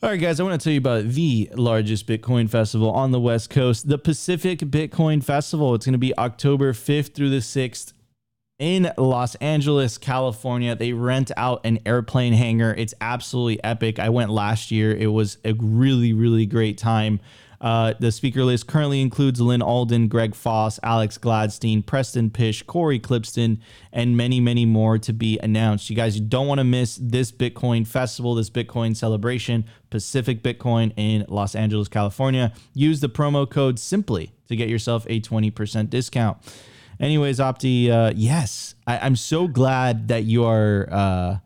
All right, guys, I want to tell you about the largest Bitcoin festival on the West Coast, the Pacific Bitcoin Festival. It's going to be October 5th through the 6th in Los Angeles, California. They rent out an airplane hangar. It's absolutely epic. I went last year, it was a really, really great time. Uh, the speaker list currently includes Lyn Alden, Greg Foss, Alex Gladstein, Preston Pysh, Corey Klippsten, and many, many more to be announced. You guys you don't want to miss this Bitcoin festival, this Bitcoin celebration, Pacific Bitcoin in Los Angeles, California. Use the promo code SIMPLY to get yourself a 20% discount. Anyways, Opti, uh, yes, I, am so glad that you are uh,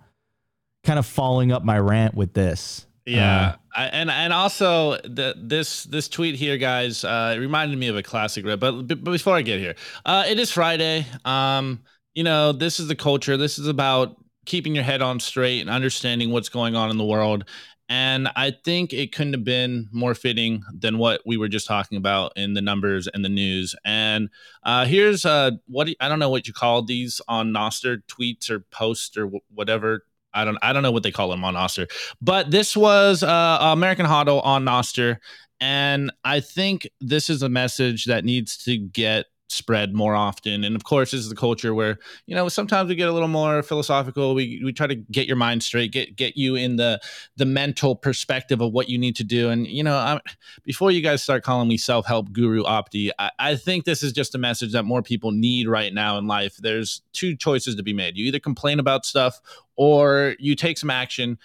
kind of following up my rant with this. Yeah, uh, I, and and also the this this tweet here, guys, uh, it reminded me of a classic. But, but before I get here, uh, it is Friday. Um, you know, this is the culture. This is about keeping your head on straight and understanding what's going on in the world. And I think it couldn't have been more fitting than what we were just talking about in the numbers and the news. And uh, here's uh, what I don't know what you call these on Nostr tweets or posts or whatever I don't I don't know what they call him on Nostr, but this was uh, American HODL on Nostr, and I think this is a message that needs to get spread more often. And of course, this is the culture where you know sometimes we get a little more philosophical. We we try to get your mind straight, get get you in the the mental perspective of what you need to do. And you know, I'm, before you guys start calling me self help guru Opti, I, I think this is just a message that more people need right now in life. There's two choices to be made. You either complain about stuff or you take some action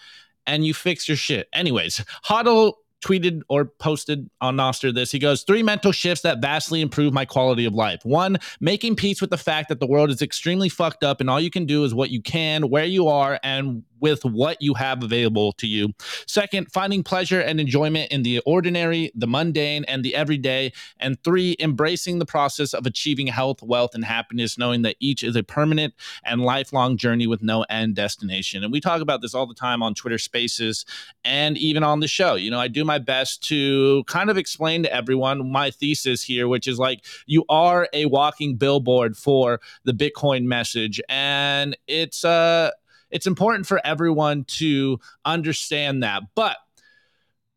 and you fix your shit. Anyways, HODL tweeted or posted on Nostr this. He goes, Three mental shifts that vastly improve my quality of life. One, making peace with the fact that the world is extremely fucked up and all you can do is what you can, where you are, and with what you have available to you. Second, finding pleasure and enjoyment in the ordinary, the mundane, and the everyday. And three, embracing the process of achieving health, wealth, and happiness, knowing that each is a permanent and lifelong journey with no end destination. And we talk about this all the time on Twitter Spaces and even on the show. You know, I do my best to kind of explain to everyone my thesis here, which is like you are a walking billboard for the Bitcoin message. And it's, uh, it's important for everyone to understand that. But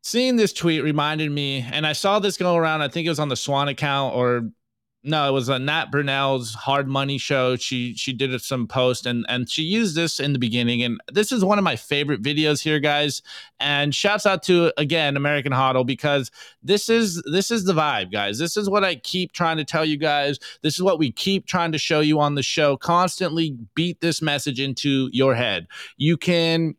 seeing this tweet reminded me, and I saw this go around, I think it was on the Swan account or no, it was a Nat Brunell's Hard Money show. She she did some post and and she used this in the beginning. And this is one of my favorite videos here, guys. And shouts out to again American HODL because this is this is the vibe, guys. This is what I keep trying to tell you guys. This is what we keep trying to show you on the show. Constantly beat this message into your head. You can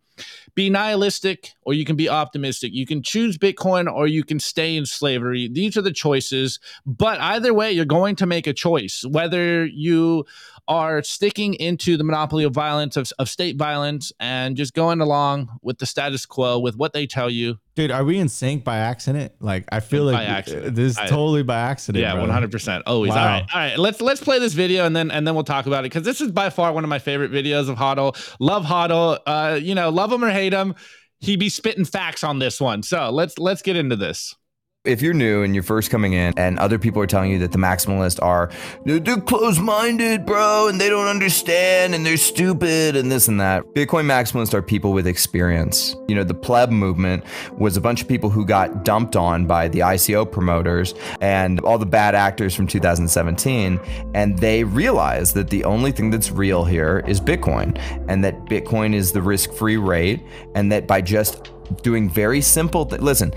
be nihilistic or you can be optimistic. You can choose Bitcoin or you can stay in slavery. These are the choices. But either way, you're going to make a choice. Whether you are sticking into the monopoly of violence, of, of state violence, and just going along with the status quo, with what they tell you. Dude, are we in sync by accident? Like, I feel by like accident. this is I, totally by accident. Yeah, one hundred percent. Always. Wow. All right, all right. Let's let's play this video and then and then we'll talk about it because this is by far one of my favorite videos of HODL. Love HODL. Uh, you know, love him or hate him, he be spitting facts on this one. So let's let's get into this. If you're new and you're first coming in and other people are telling you that the maximalists are they're, closed-minded, bro, and they don't understand and they're stupid and this and that. Bitcoin maximalists are people with experience. You know, the pleb movement was a bunch of people who got dumped on by the ICO promoters and all the bad actors from 2017 and they realized that the only thing that's real here is Bitcoin and that Bitcoin is the risk-free rate and that by just doing very simple th- listen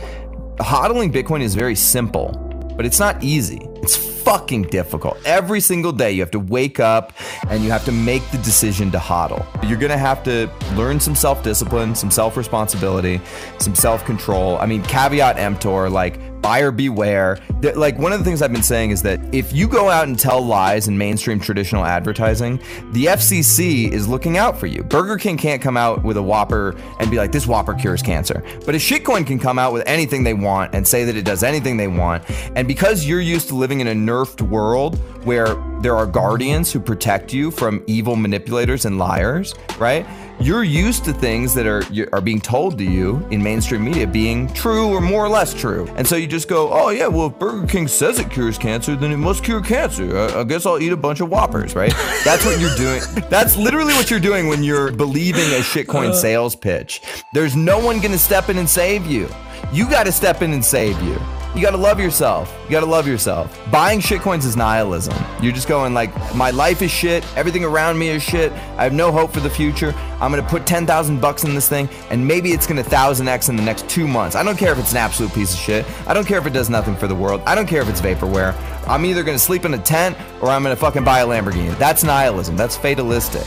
hodling Bitcoin is very simple, but it's not easy. It's fucking difficult. Every single day you have to wake up and you have to make the decision to hodl. You're gonna have to learn some self-discipline, some self-responsibility, some self-control. I mean, caveat emptor, like buyer beware. That, Like one of the things I've been saying is that if you go out and tell lies in mainstream traditional advertising, the FCC is looking out for you. Burger King can't come out with a Whopper and be like, this Whopper cures cancer. But a shitcoin can come out with anything they want and say that it does anything they want. And because you're used to living in a nerfed world where there are guardians who protect you from evil manipulators and liars, right? You're used to things that are are being told to you in mainstream media being true or more or less true, and so you just go, "Oh yeah, well if Burger King says it cures cancer, then it must cure cancer. I, I guess I'll eat a bunch of Whoppers, right?" That's what you're doing. That's literally what you're doing when you're believing a shitcoin uh. sales pitch. There's no one gonna step in and save you. You got to step in and save you. You got to love yourself. You got to love yourself. Buying shitcoins is nihilism. You're just going like, my life is shit. Everything around me is shit. I have no hope for the future. I'm gonna put ten thousand bucks in this thing, and maybe it's gonna thousand x in the next two months. I don't care if it's an absolute piece of shit. I don't care if it does nothing for the world. I don't care if it's vaporware. I'm either gonna sleep in a tent or I'm gonna fucking buy a Lamborghini. That's nihilism. That's fatalistic.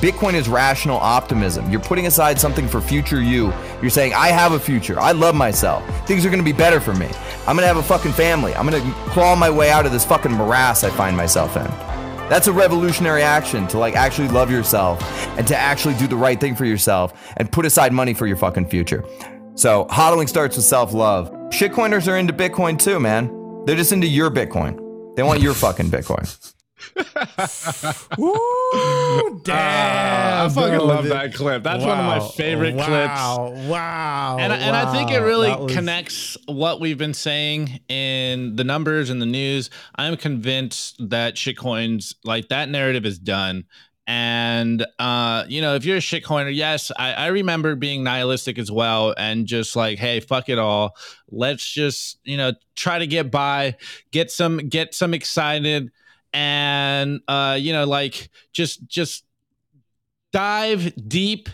Bitcoin is rational optimism. You're putting aside something for future you. You're saying, I have a future. I love myself. Things are going to be better for me. I'm going to have a fucking family. I'm going to claw my way out of this fucking morass I find myself in. That's a revolutionary action to like actually love yourself and to actually do the right thing for yourself and put aside money for your fucking future. So, hodling starts with self love. Shitcoiners are into Bitcoin too, man. They're just into your Bitcoin. They want your fucking Bitcoin. Ah, I fucking bro, love that clip. That's one of my Wow. favorite clips. Wow. Wow. and, I- and I think it really was- connects what we've been saying in the numbers and the news. I'm convinced that shitcoins, like that narrative is done. And uh, you know, if you're a shitcoiner, yes, I, I remember being nihilistic as well, and just like, hey, fuck it all. Let's just you know try to get by, get some get some excited, and uh, you know, like just just dive deep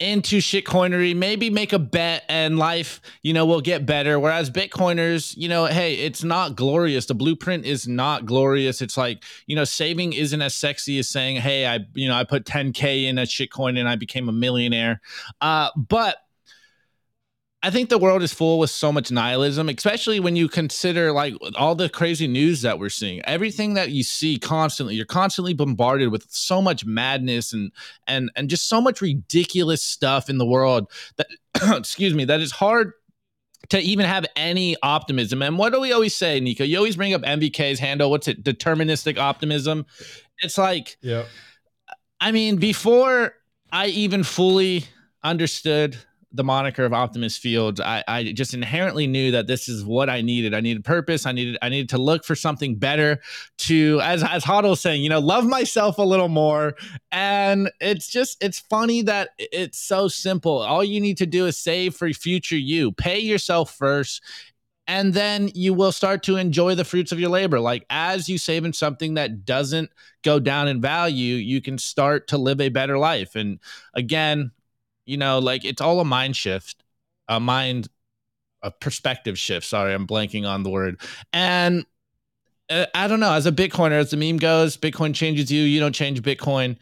into shitcoinery, maybe make a bet and life, you know, will get better. Whereas Bitcoiners, you know, hey, it's not glorious. The blueprint is not glorious. It's like, you know, saving isn't as sexy as saying, hey, I, you know, I put 10K in a shitcoin and I became a millionaire. Uh, but I think the world is full with so much nihilism, especially when you consider like all the crazy news that we're seeing. Everything that you see constantly, you're constantly bombarded with so much madness and and and just so much ridiculous stuff in the world that excuse me, that is hard to even have any optimism. And what do we always say, Nico? You always bring up MVK's handle. What's it? Deterministic optimism. It's like yeah. I mean, before I even fully understood the moniker of Optimist Fields, I, I just inherently knew that this is what I needed. I needed purpose. I needed I needed to look for something better to, as as Hodl was saying, you know, love myself a little more. And it's just it's funny that it's so simple. All you need to do is save for future you. Pay yourself first and then you will start to enjoy the fruits of your labor. Like as you save in something that doesn't go down in value, you can start to live a better life. And again, you know, like it's all a mind shift, a mind, a perspective shift. Sorry, I'm blanking on the word. And uh, I don't know. As a Bitcoiner, as the meme goes, Bitcoin changes you. You don't change Bitcoin.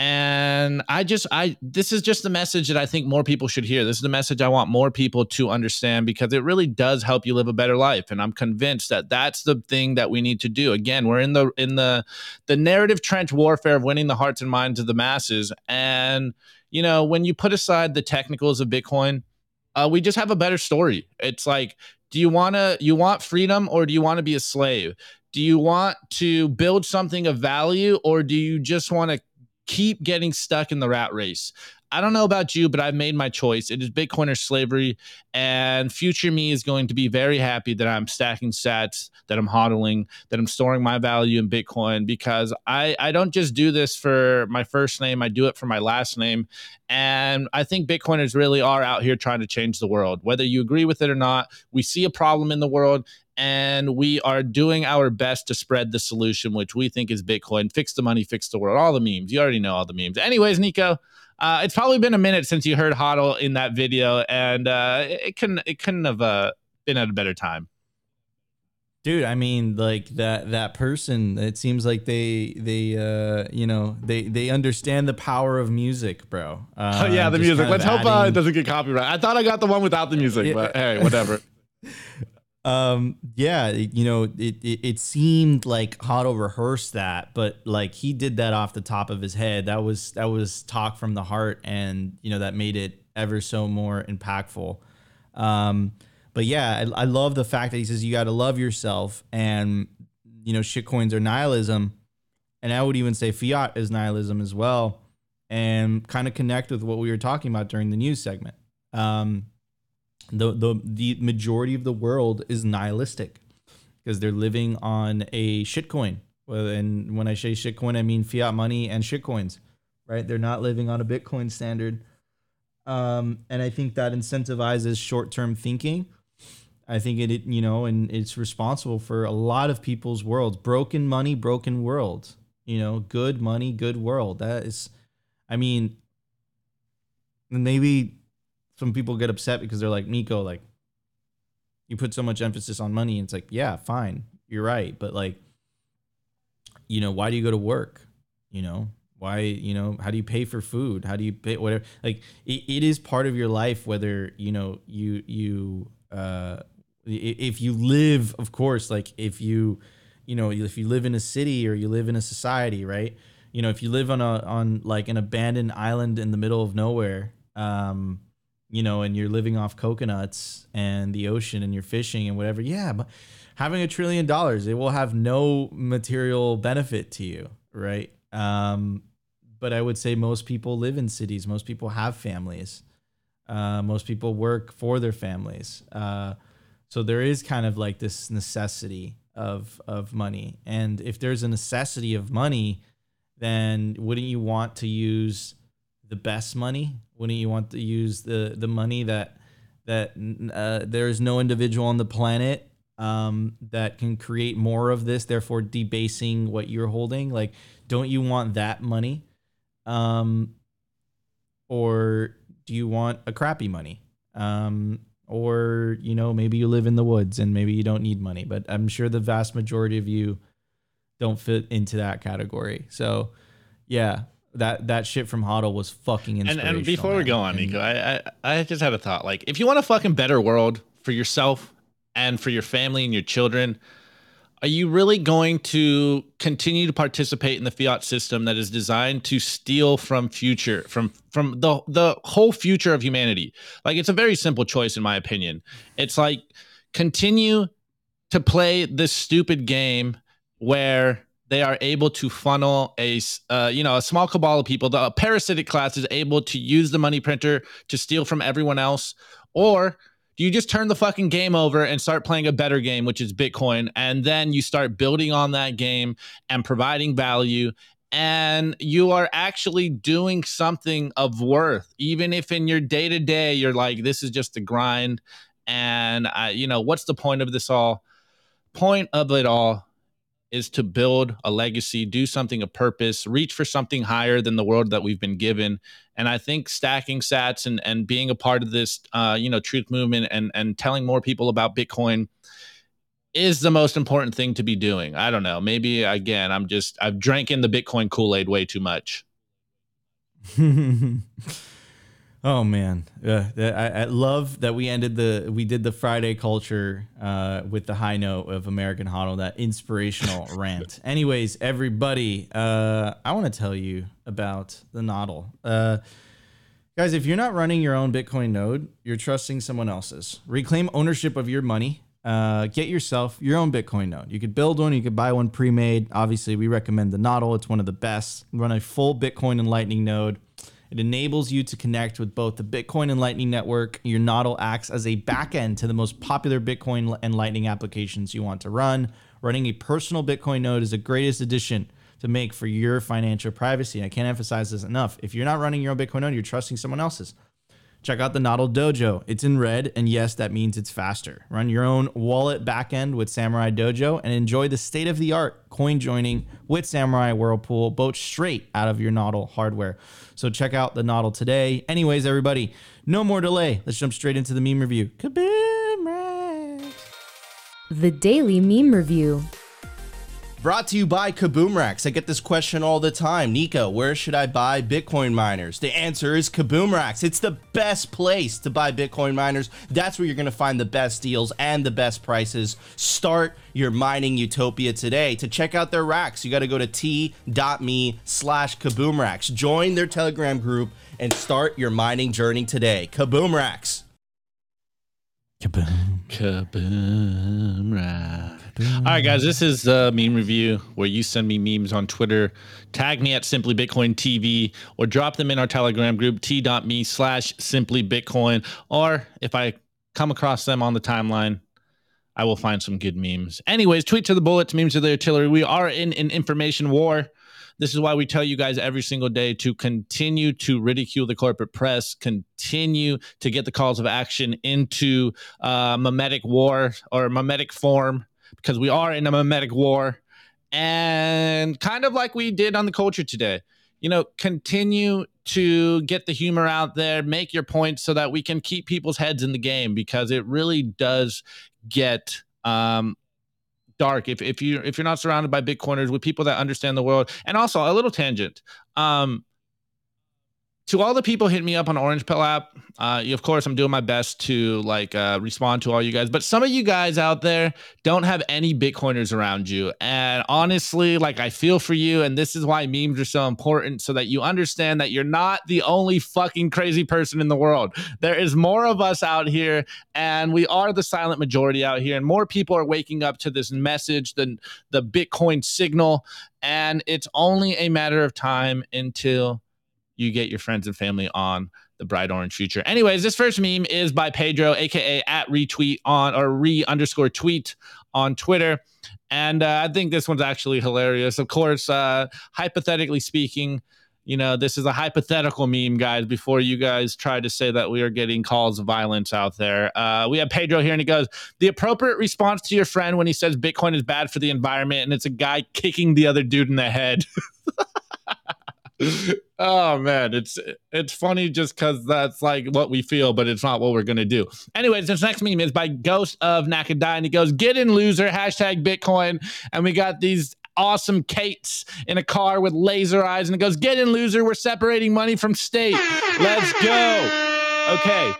And I just, I, this is just the message that I think more people should hear. This is the message I want more people to understand because it really does help you live a better life. And I'm convinced that that's the thing that we need to do. Again, we're in the, in the, the narrative trench warfare of winning the hearts and minds of the masses. And, you know, when you put aside the technicals of Bitcoin, uh, we just have a better story. It's like, do you want to, you want freedom or do you want to be a slave? Do you want to build something of value or do you just want to keep getting stuck in the rat race. I don't know about you, but I've made my choice. It is Bitcoin or slavery, and future me is going to be very happy that I'm stacking sats, that I'm hodling, that I'm storing my value in Bitcoin because I I don't just do this for my first name. I do it for my last name, and I think Bitcoiners really are out here trying to change the world. Whether you agree with it or not, we see a problem in the world, and we are doing our best to spread the solution, which we think is Bitcoin. Fix the money, fix the world. All the memes. You already know all the memes. Anyways, Nico, uh, it's probably been a minute since you heard Hodl in that video, and uh, it, couldn't it couldn't have uh, been at a better time. dude i mean like that that person it seems like they they uh you know they they understand the power of music bro uh, oh yeah, the music. kind of Let's hope uh, it doesn't get copyright. I thought I got the one without the music, Yeah. but hey, whatever. um yeah you know it, it it seemed like Hodl rehearsed that but like he did that off the top of his head. That was that was talk from the heart and you know that made it ever so more impactful. Um but yeah I, I love the fact that he says you got to love yourself and you know shitcoins are nihilism. And I would even say fiat is nihilism as well, and kind of connect with what we were talking about during the news segment. Um, the the the majority of the world is nihilistic because they're living on a shitcoin. And when I say shitcoin, I mean fiat money and shitcoins, right? They're not living on a Bitcoin standard. Um, and I think that incentivizes short-term thinking. I think it, it, you know, and it's responsible for a lot of people's worlds. Broken money, broken world. You know, good money, good world. That is, I mean, maybe some people get upset because they're like, Nico, like, you put so much emphasis on money. And it's like, yeah, fine, you're right. But like, you know, why do you go to work? You know, why, you know, how do you pay for food? How do you pay whatever? Like, it, it is part of your life, whether, you know, you, you, uh, if you live, of course, like if you, you know, if you live in a city or you live in a society, right? You know, if you live on a on like an abandoned island in the middle of nowhere, um, you know, and you're living off coconuts and the ocean and you're fishing and whatever, yeah, but having a trillion dollars, it will have no material benefit to you, right? Um, but I would say most people live in cities. Most people have families. Uh, most people work for their families. Uh, so there is kind of like this necessity of of money. And if there's a necessity of money, then wouldn't you want to use the best money? Wouldn't you want to use the the money that that uh, there is no individual on the planet um, that can create more of this, therefore debasing what you're holding? Like, don't you want that money? Um, or do you want a crappy money? Um, or you know maybe you live in the woods and maybe you don't need money but i'm sure the vast majority of you don't fit into that category so yeah that that shit from hodl was fucking And, inspirational and before we go on, And- Nico, I, I I just had a thought. Like, if you want a fucking better world for yourself and for your family and your children, are you really going to continue to participate in the fiat system that is designed to steal from future from from the the whole future of humanity? Like, it's a very simple choice, in my opinion. It's like continue to play this stupid game where they are able to funnel a uh, you know a small cabal of people the parasitic class is able to use the money printer to steal from everyone else. Or do you just turn the fucking game over and start playing a better game which is bitcoin and then you start building on that game and providing value and you are actually doing something of worth. Even if in your day to day you're like this is just a grind and I, you know what's the point of this all? Point of it all is to build a legacy, do something of purpose, reach for something higher than the world that we've been given. And I think stacking sats and, and being a part of this, uh, you know, truth movement and, and telling more people about Bitcoin is the most important thing to be doing. I don't know. Maybe again, I'm just, I've drank in the Bitcoin Kool Aid way too much. oh man, uh, I, I love that we ended the we did the Friday culture uh, with the high note of American Hodl, that inspirational rant. Anyways, everybody, uh, I want to tell you about the Nodl. Uh, guys, if you're not running your own Bitcoin node, you're trusting someone else's. Reclaim ownership of your money. Uh, get yourself your own Bitcoin node. You could build one, you could buy one pre-made. Obviously, we recommend the Nodl. It's one of the best. Run a full Bitcoin and Lightning node. It enables you to connect with both the Bitcoin and Lightning network. Your Nodl acts as a backend to the most popular Bitcoin and Lightning applications you want to run. Running a personal Bitcoin node is the greatest addition to make for your financial privacy. I can't emphasize this enough. If you're not running your own Bitcoin node, you're trusting someone else's. Check out the Nodl Dojo. It's in red, and yes, that means it's faster. Run your own wallet backend with Samurai Dojo and enjoy the state of the art coin joining with Samurai Whirlpool, both straight out of your Nodl hardware. So check out the Nodl today. Anyways, everybody, no more delay. Let's jump straight into the meme review. Kaboom! Racks. The Daily Meme Review. Brought to you by Kaboom Racks. I get this question all the time. Nico, where should I buy Bitcoin miners? The answer is Kaboom Racks. It's the best place to buy Bitcoin miners. That's where you're going to find the best deals and the best prices. Start your mining utopia today. To check out their racks, you got to go to t.me slash Kaboom Racks. Join their Telegram group and start your mining journey today. Kaboom Kaboom. All right, guys, this is the meme review where you send me memes on Twitter, tag me at Simply Bitcoin TV, or drop them in our Telegram group, t.me slash Simply Bitcoin. Or if I come across them on the timeline, I will find some good memes. Anyways, tweet to the bullets, memes to the artillery. We are in an information war. This is why we tell you guys every single day to continue to ridicule the corporate press, continue to get the calls of action into uh, mimetic war or mimetic form, because we are in a mimetic war. And kind of like we did on the culture today, you know, continue to get the humor out there, make your points so that we can keep people's heads in the game because it really does get um, dark. If, if you if you're not surrounded by bitcoiners with people that understand the world and also a little tangent um to all the people hitting me up on Orange Pill app, uh, of course, I'm doing my best to like uh, respond to all you guys. But some of you guys out there don't have any Bitcoiners around you, and honestly, like I feel for you. And this is why memes are so important, so that you understand that you're not the only fucking crazy person in the world. There is more of us out here, and we are the silent majority out here. And more people are waking up to this message than the Bitcoin signal. And it's only a matter of time until you get your friends and family on the bright orange future. Anyways, this first meme is by Pedro, aka at retweet on or re underscore tweet on Twitter. And uh, I think this one's actually hilarious. Of course, uh, hypothetically speaking, you know, this is a hypothetical meme, guys, before you guys try to say that we are getting calls of violence out there. Uh, we have Pedro here and he goes, The appropriate response to your friend when he says Bitcoin is bad for the environment and it's a guy kicking the other dude in the head. oh man, it's it's funny just because that's like what we feel, but it's not what we're gonna do. Anyways, this next meme is by Ghost of Nakadai, and he goes, "Get in, loser!" Hashtag Bitcoin, and we got these awesome Kates in a car with laser eyes, and it goes, "Get in, loser! We're separating money from state. Let's go." Okay.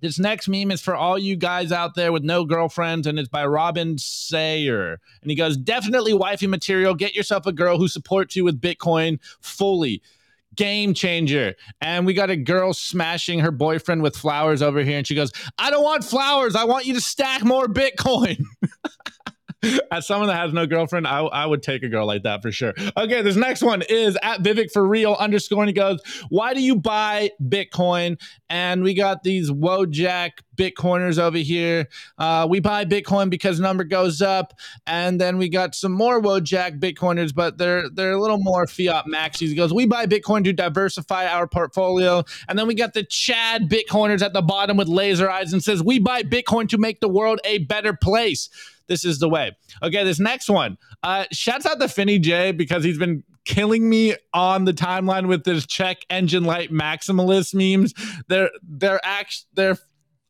This next meme is for all you guys out there with no girlfriends, and it's by Robin Sayer. And he goes, Definitely wifey material. Get yourself a girl who supports you with Bitcoin fully. Game changer. And we got a girl smashing her boyfriend with flowers over here. And she goes, I don't want flowers. I want you to stack more Bitcoin. As someone that has no girlfriend, I, I would take a girl like that for sure. Okay, this next one is at Vivek for real underscore. And he goes, Why do you buy Bitcoin? And we got these Wojak Bitcoiners over here. Uh, we buy Bitcoin because number goes up. And then we got some more Wojak Bitcoiners, but they're they're a little more fiat maxis. He goes, We buy Bitcoin to diversify our portfolio. And then we got the Chad Bitcoiners at the bottom with laser eyes and says, We buy Bitcoin to make the world a better place this is the way. Okay, this next one. Uh, shouts out to Finny J because he's been killing me on the timeline with this check engine light maximalist memes. They're they're act they're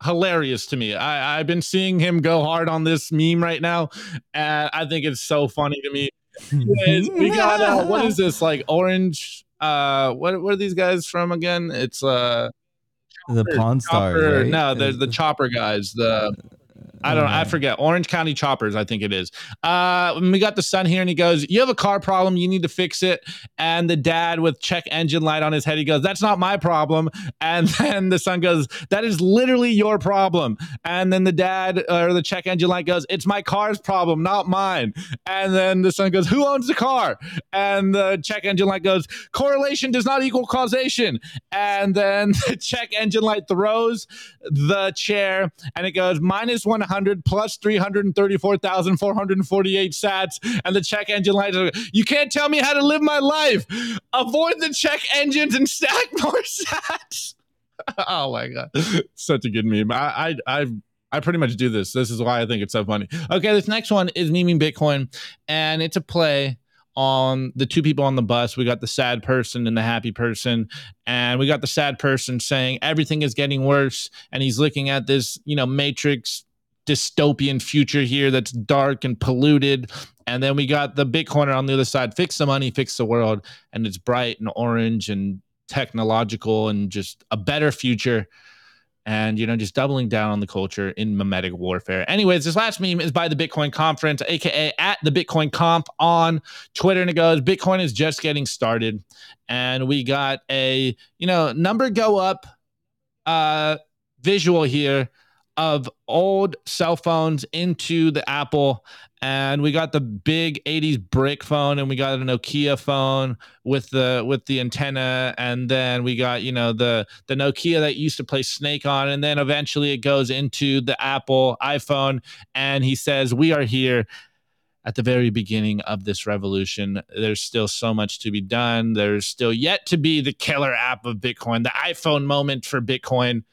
hilarious to me. I, I've been seeing him go hard on this meme right now, and I think it's so funny to me. Anyways, we got uh, what is this like orange? Uh, what what are these guys from again? It's uh the Pawn Stars. Chopper. Right? No, there's the Chopper guys. The I don't know. I forget. Orange County Choppers, I think it is. Uh, we got the son here, and he goes, "You have a car problem. You need to fix it." And the dad with check engine light on his head, he goes, "That's not my problem." And then the son goes, "That is literally your problem." And then the dad or the check engine light goes, "It's my car's problem, not mine." And then the son goes, "Who owns the car?" And the check engine light goes, "Correlation does not equal causation." And then the check engine light throws the chair, and it goes minus one 100 plus 334,448 sats. And the check engine light, you can't tell me how to live my life. Avoid the check engines and stack more sats. oh my God. Such a good meme. I, I, I've, I pretty much do this. This is why I think it's so funny. Okay, this next one is memeing Bitcoin, and it's a play on the two people on the bus. We got the sad person and the happy person. And we got the sad person saying everything is getting worse. And he's looking at this, you know, matrix dystopian future here that's dark and polluted. And then we got the Bitcoiner on the other side, fix the money, fix the world. And it's bright and orange and technological and just a better future. And you know just doubling down on the culture in mimetic warfare. Anyways this last meme is by the bitcoin conference aka at the bitcoin comp on twitter. And it goes bitcoin is just getting started. And we got a you know number go up uh visual here of old cell phones into the Apple. And we got the big 80s brick phone and we got a Nokia phone with the with the antenna and then we got, you know, the the Nokia that used to play Snake on and then eventually it goes into the Apple iPhone and he says we are here at the very beginning of this revolution. There's still so much to be done. There's still yet to be the killer app of Bitcoin, the iPhone moment for Bitcoin,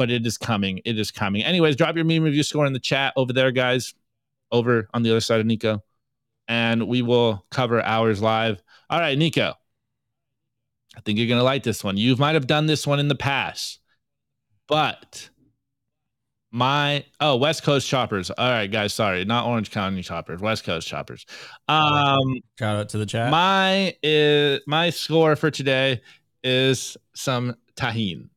but it is coming. It is coming. Anyways, drop your meme review score in the chat over there, guys, over on the other side of Nico, and we will cover ours live. All right, Nico. I think you're going to like this one. You might have done this one in the past, but my oh West Coast choppers. All right, guys. Sorry, not Orange County choppers. West Coast choppers. Um, Shout out to the chat. my is my score for today is some Tajín.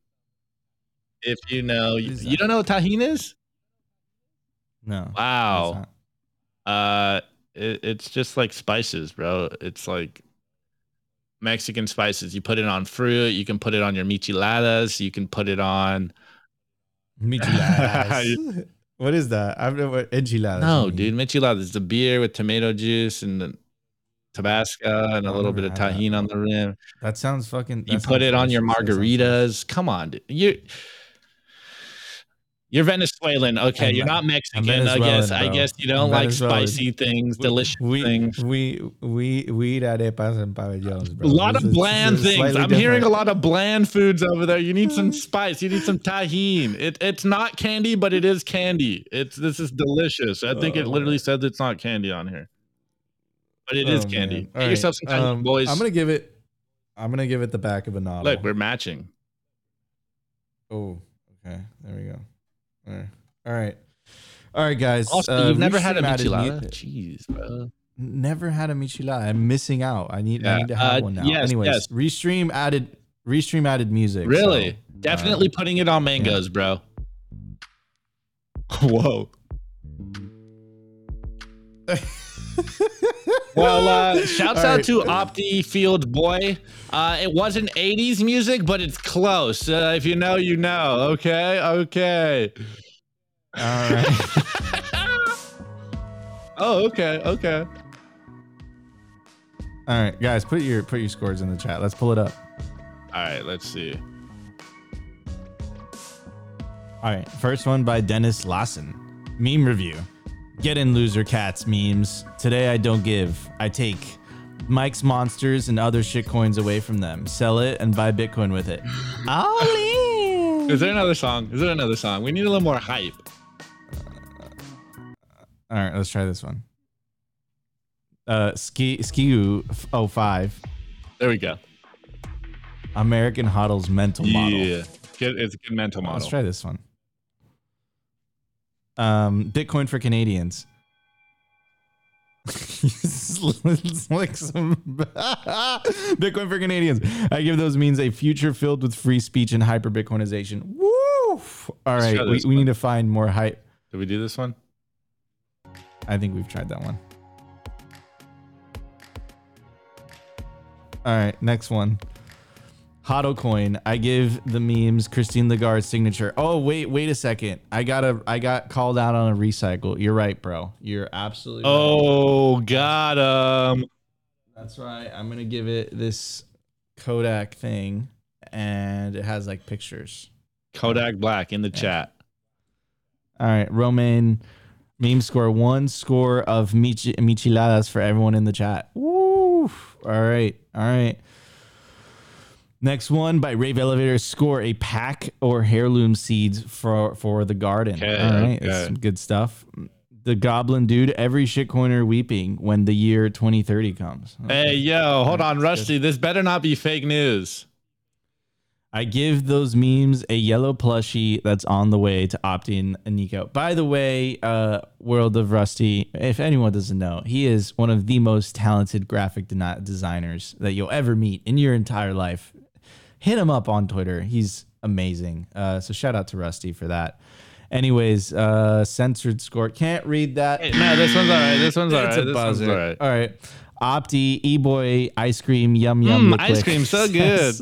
If you know, you, you don't know what Tajín is? no. Wow. it's. Uh, it, it's just like spices, bro. It's like Mexican spices. You put it on fruit. You can put it on your micheladas. You can put it on. Micheladas. what is that? I've never enchiladas. No, dude, micheladas. It's a beer with tomato juice and the Tabasco and a little bit of that. Tajín on the rim. That sounds fucking. You that put it on your. That sounds margaritas. Come on, dude. you you're Venezuelan. Okay, I'm you're not Mexican. I guess. Venezuelan, I guess you I'm don't like spicy things, delicious we, things. We we we eat arepas and pabellones, A lot This of bland is things. I'm hearing a lot of bland foods over there. You need some spice. You need some Tajín. It, it's not candy, but it is candy. It's this is delicious. I think it Oh. literally says it's not candy on here, but it is Oh, candy. man. Get right, yourself some Tajín, um, boys. I'm gonna give it. I'm gonna give it the back of a novel. Look, we're matching. Oh, okay. There we go. All right. All right. All right, guys. Also, uh, you've never had a michelada? Jeez, bro. Never had a michelada. I'm missing out. I need. I need to have uh, one now. yes, Anyways, yes. Restream added. Restream added music. Really? so, Definitely putting it on mangoes, bro. Whoa. well, uh, shouts All out right. to Opti Field Boy. Uh, it wasn't 80s music, but it's close. Uh, if you know, you know. Okay. Okay. All right. Oh, okay. Okay. all right, guys. Put your put your scores in the chat. Let's pull it up. All right. Let's see. All right, first one by Dennis Lawson. Meme review. Get in loser cats memes. Today I don't give. I take Mike's monsters and other shit coins away from them. Sell it and buy Bitcoin with it. All in. Is there another song? Is there another song? We need a little more hype. All right, let's try this one. Uh, Ski Skiu 05. There we go. American Hodl's mental model. Yeah. It's a good mental model. Let's try this one. Um, Bitcoin for Canadians. like some Bitcoin for Canadians. I give those means a future filled with free speech and hyper Bitcoinization. Woo! All right, we, we need to find more hype. Did we do this one? I think we've tried that one. All right, next one. Hodl coin. I give the memes Christine Lagarde's signature. Oh wait, wait a second. I got a I got called out on a recycle. You're right, bro. You're absolutely right. Oh, got him. That's right. I'm gonna give it this Kodak thing, and it has like pictures. Kodak Black in the chat. All right, Roman meme score one score of Michi, micheladas for everyone in the chat. Woo! All right, all right. Next one by Rave Elevator score a pack or heirloom seeds for for the garden. Okay, all right, that's okay. some good stuff. The Goblin Dude, every shitcoiner weeping when the year 2030 comes. Hey, yo, hold on, Rusty. This better not be fake news. I give those memes a yellow plushie that's on the way to opting Nico. By the way, uh, World of Rusty, if anyone doesn't know, he is one of the most talented graphic de- designers that you'll ever meet in your entire life. Hit him up on Twitter. He's amazing. Uh, so shout out to Rusty for that. Anyways, uh, censored score. Can't read that. Hey, no, this one's all right. This one's all a This one's all right. All right. Opti, E-Boy, ice cream, yum yum. Mm, ice cream, so good.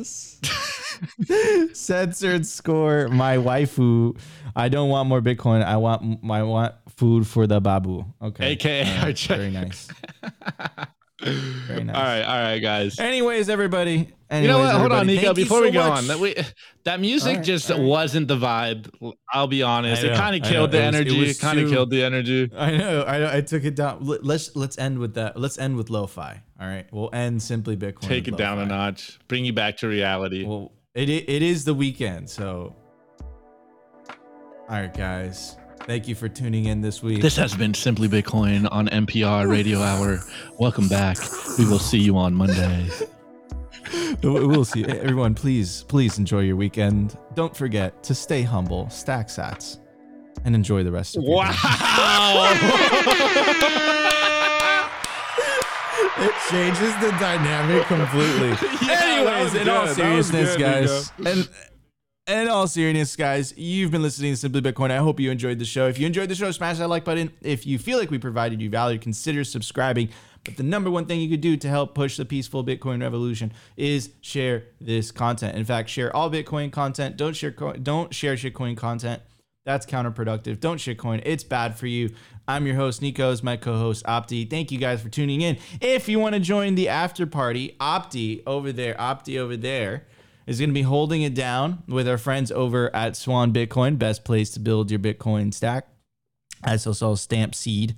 Censored score. My waifu. I don't want more Bitcoin. I want I want food for the babu. Okay. AKA right, check. Very nice. Very nice. All right, all right, guys. Anyways, everybody. You know what? Hold on, Nico. Before so we go much. on, that we that music right, just right. wasn't the vibe. I'll be honest. I It kind of killed the It energy. was It kind of killed the energy. I know, I know. I took it down. Let- Let's let's end with that. Let's end with lo-fi. All right, we'll end simply Bitcoin. Take it down a notch. Bring you back to reality. Well, it it is the weekend, so. All right, guys. Thank you for tuning in this week. This has been Simply Bitcoin on NPR Radio Hour. Welcome back. We will see you on Monday. We- we'll see. Everyone, please, please enjoy your weekend. Don't forget to stay humble, stack sats, and enjoy the rest of your day. It changes the dynamic completely. that Anyways, in all good. That was seriousness, good, guys, and in all seriousness, guys, you've been listening to Simply Bitcoin. I hope you enjoyed the show. If you enjoyed the show, smash that like button. If you feel like we provided you value, consider subscribing. But the number one thing you could do to help push the peaceful Bitcoin revolution is share this content. In fact, share all Bitcoin content. Don't share don't share shitcoin content. That's counterproductive. Don't shitcoin. It's bad for you. I'm your host, Nico's my co-host, Opti. Thank you guys for tuning in. If you want to join the after party, Opti over there, Opti over there is going to be holding it down with our friends over at Swan Bitcoin, best place to build your Bitcoin stack. I also Stamp Seed,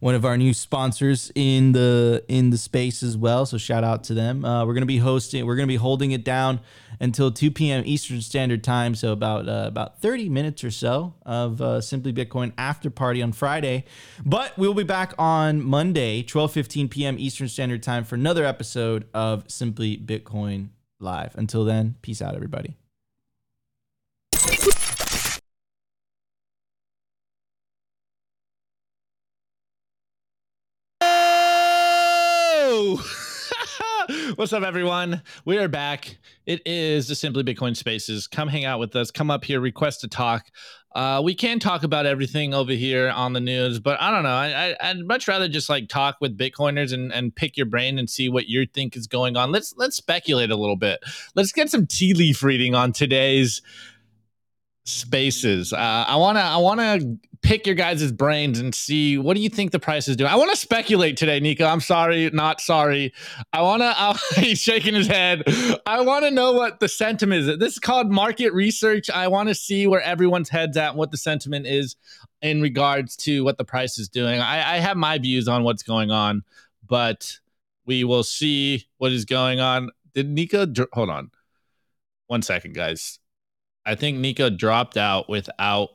one of our new sponsors in the in the space as well. So shout out to them. Uh, we're gonna be hosting. We're gonna be holding it down until 2 p.m. Eastern Standard Time. So about uh, about 30 minutes or so of uh, Simply Bitcoin after party on Friday. But we'll be back on Monday, 12:15 p.m. Eastern Standard Time for another episode of Simply Bitcoin Live. Until then, peace out, everybody. Oh! What's up, everyone? We are back. It is the Simply Bitcoin Spaces. Come hang out with us. Come up here, request to talk. Uh, we can talk about everything over here on the news, but I don't know. I, I, I'd much rather just like talk with Bitcoiners and, and pick your brain and see what you think is going on. Let's let's speculate a little bit. Let's get some tea leaf reading on today's spaces. Uh, I wanna I wanna pick your guys' brains and see what do you think the price is doing. I want to speculate today, Nico. I'm sorry, not sorry. I wanna. I'll, he's shaking his head. I want to know what the sentiment is. This is called market research. I want to see where everyone's heads at, and what the sentiment is in regards to what the price is doing. I, I have my views on what's going on, but we will see what is going on. Did Nico? Hold on, one second, guys. I think Nico dropped out without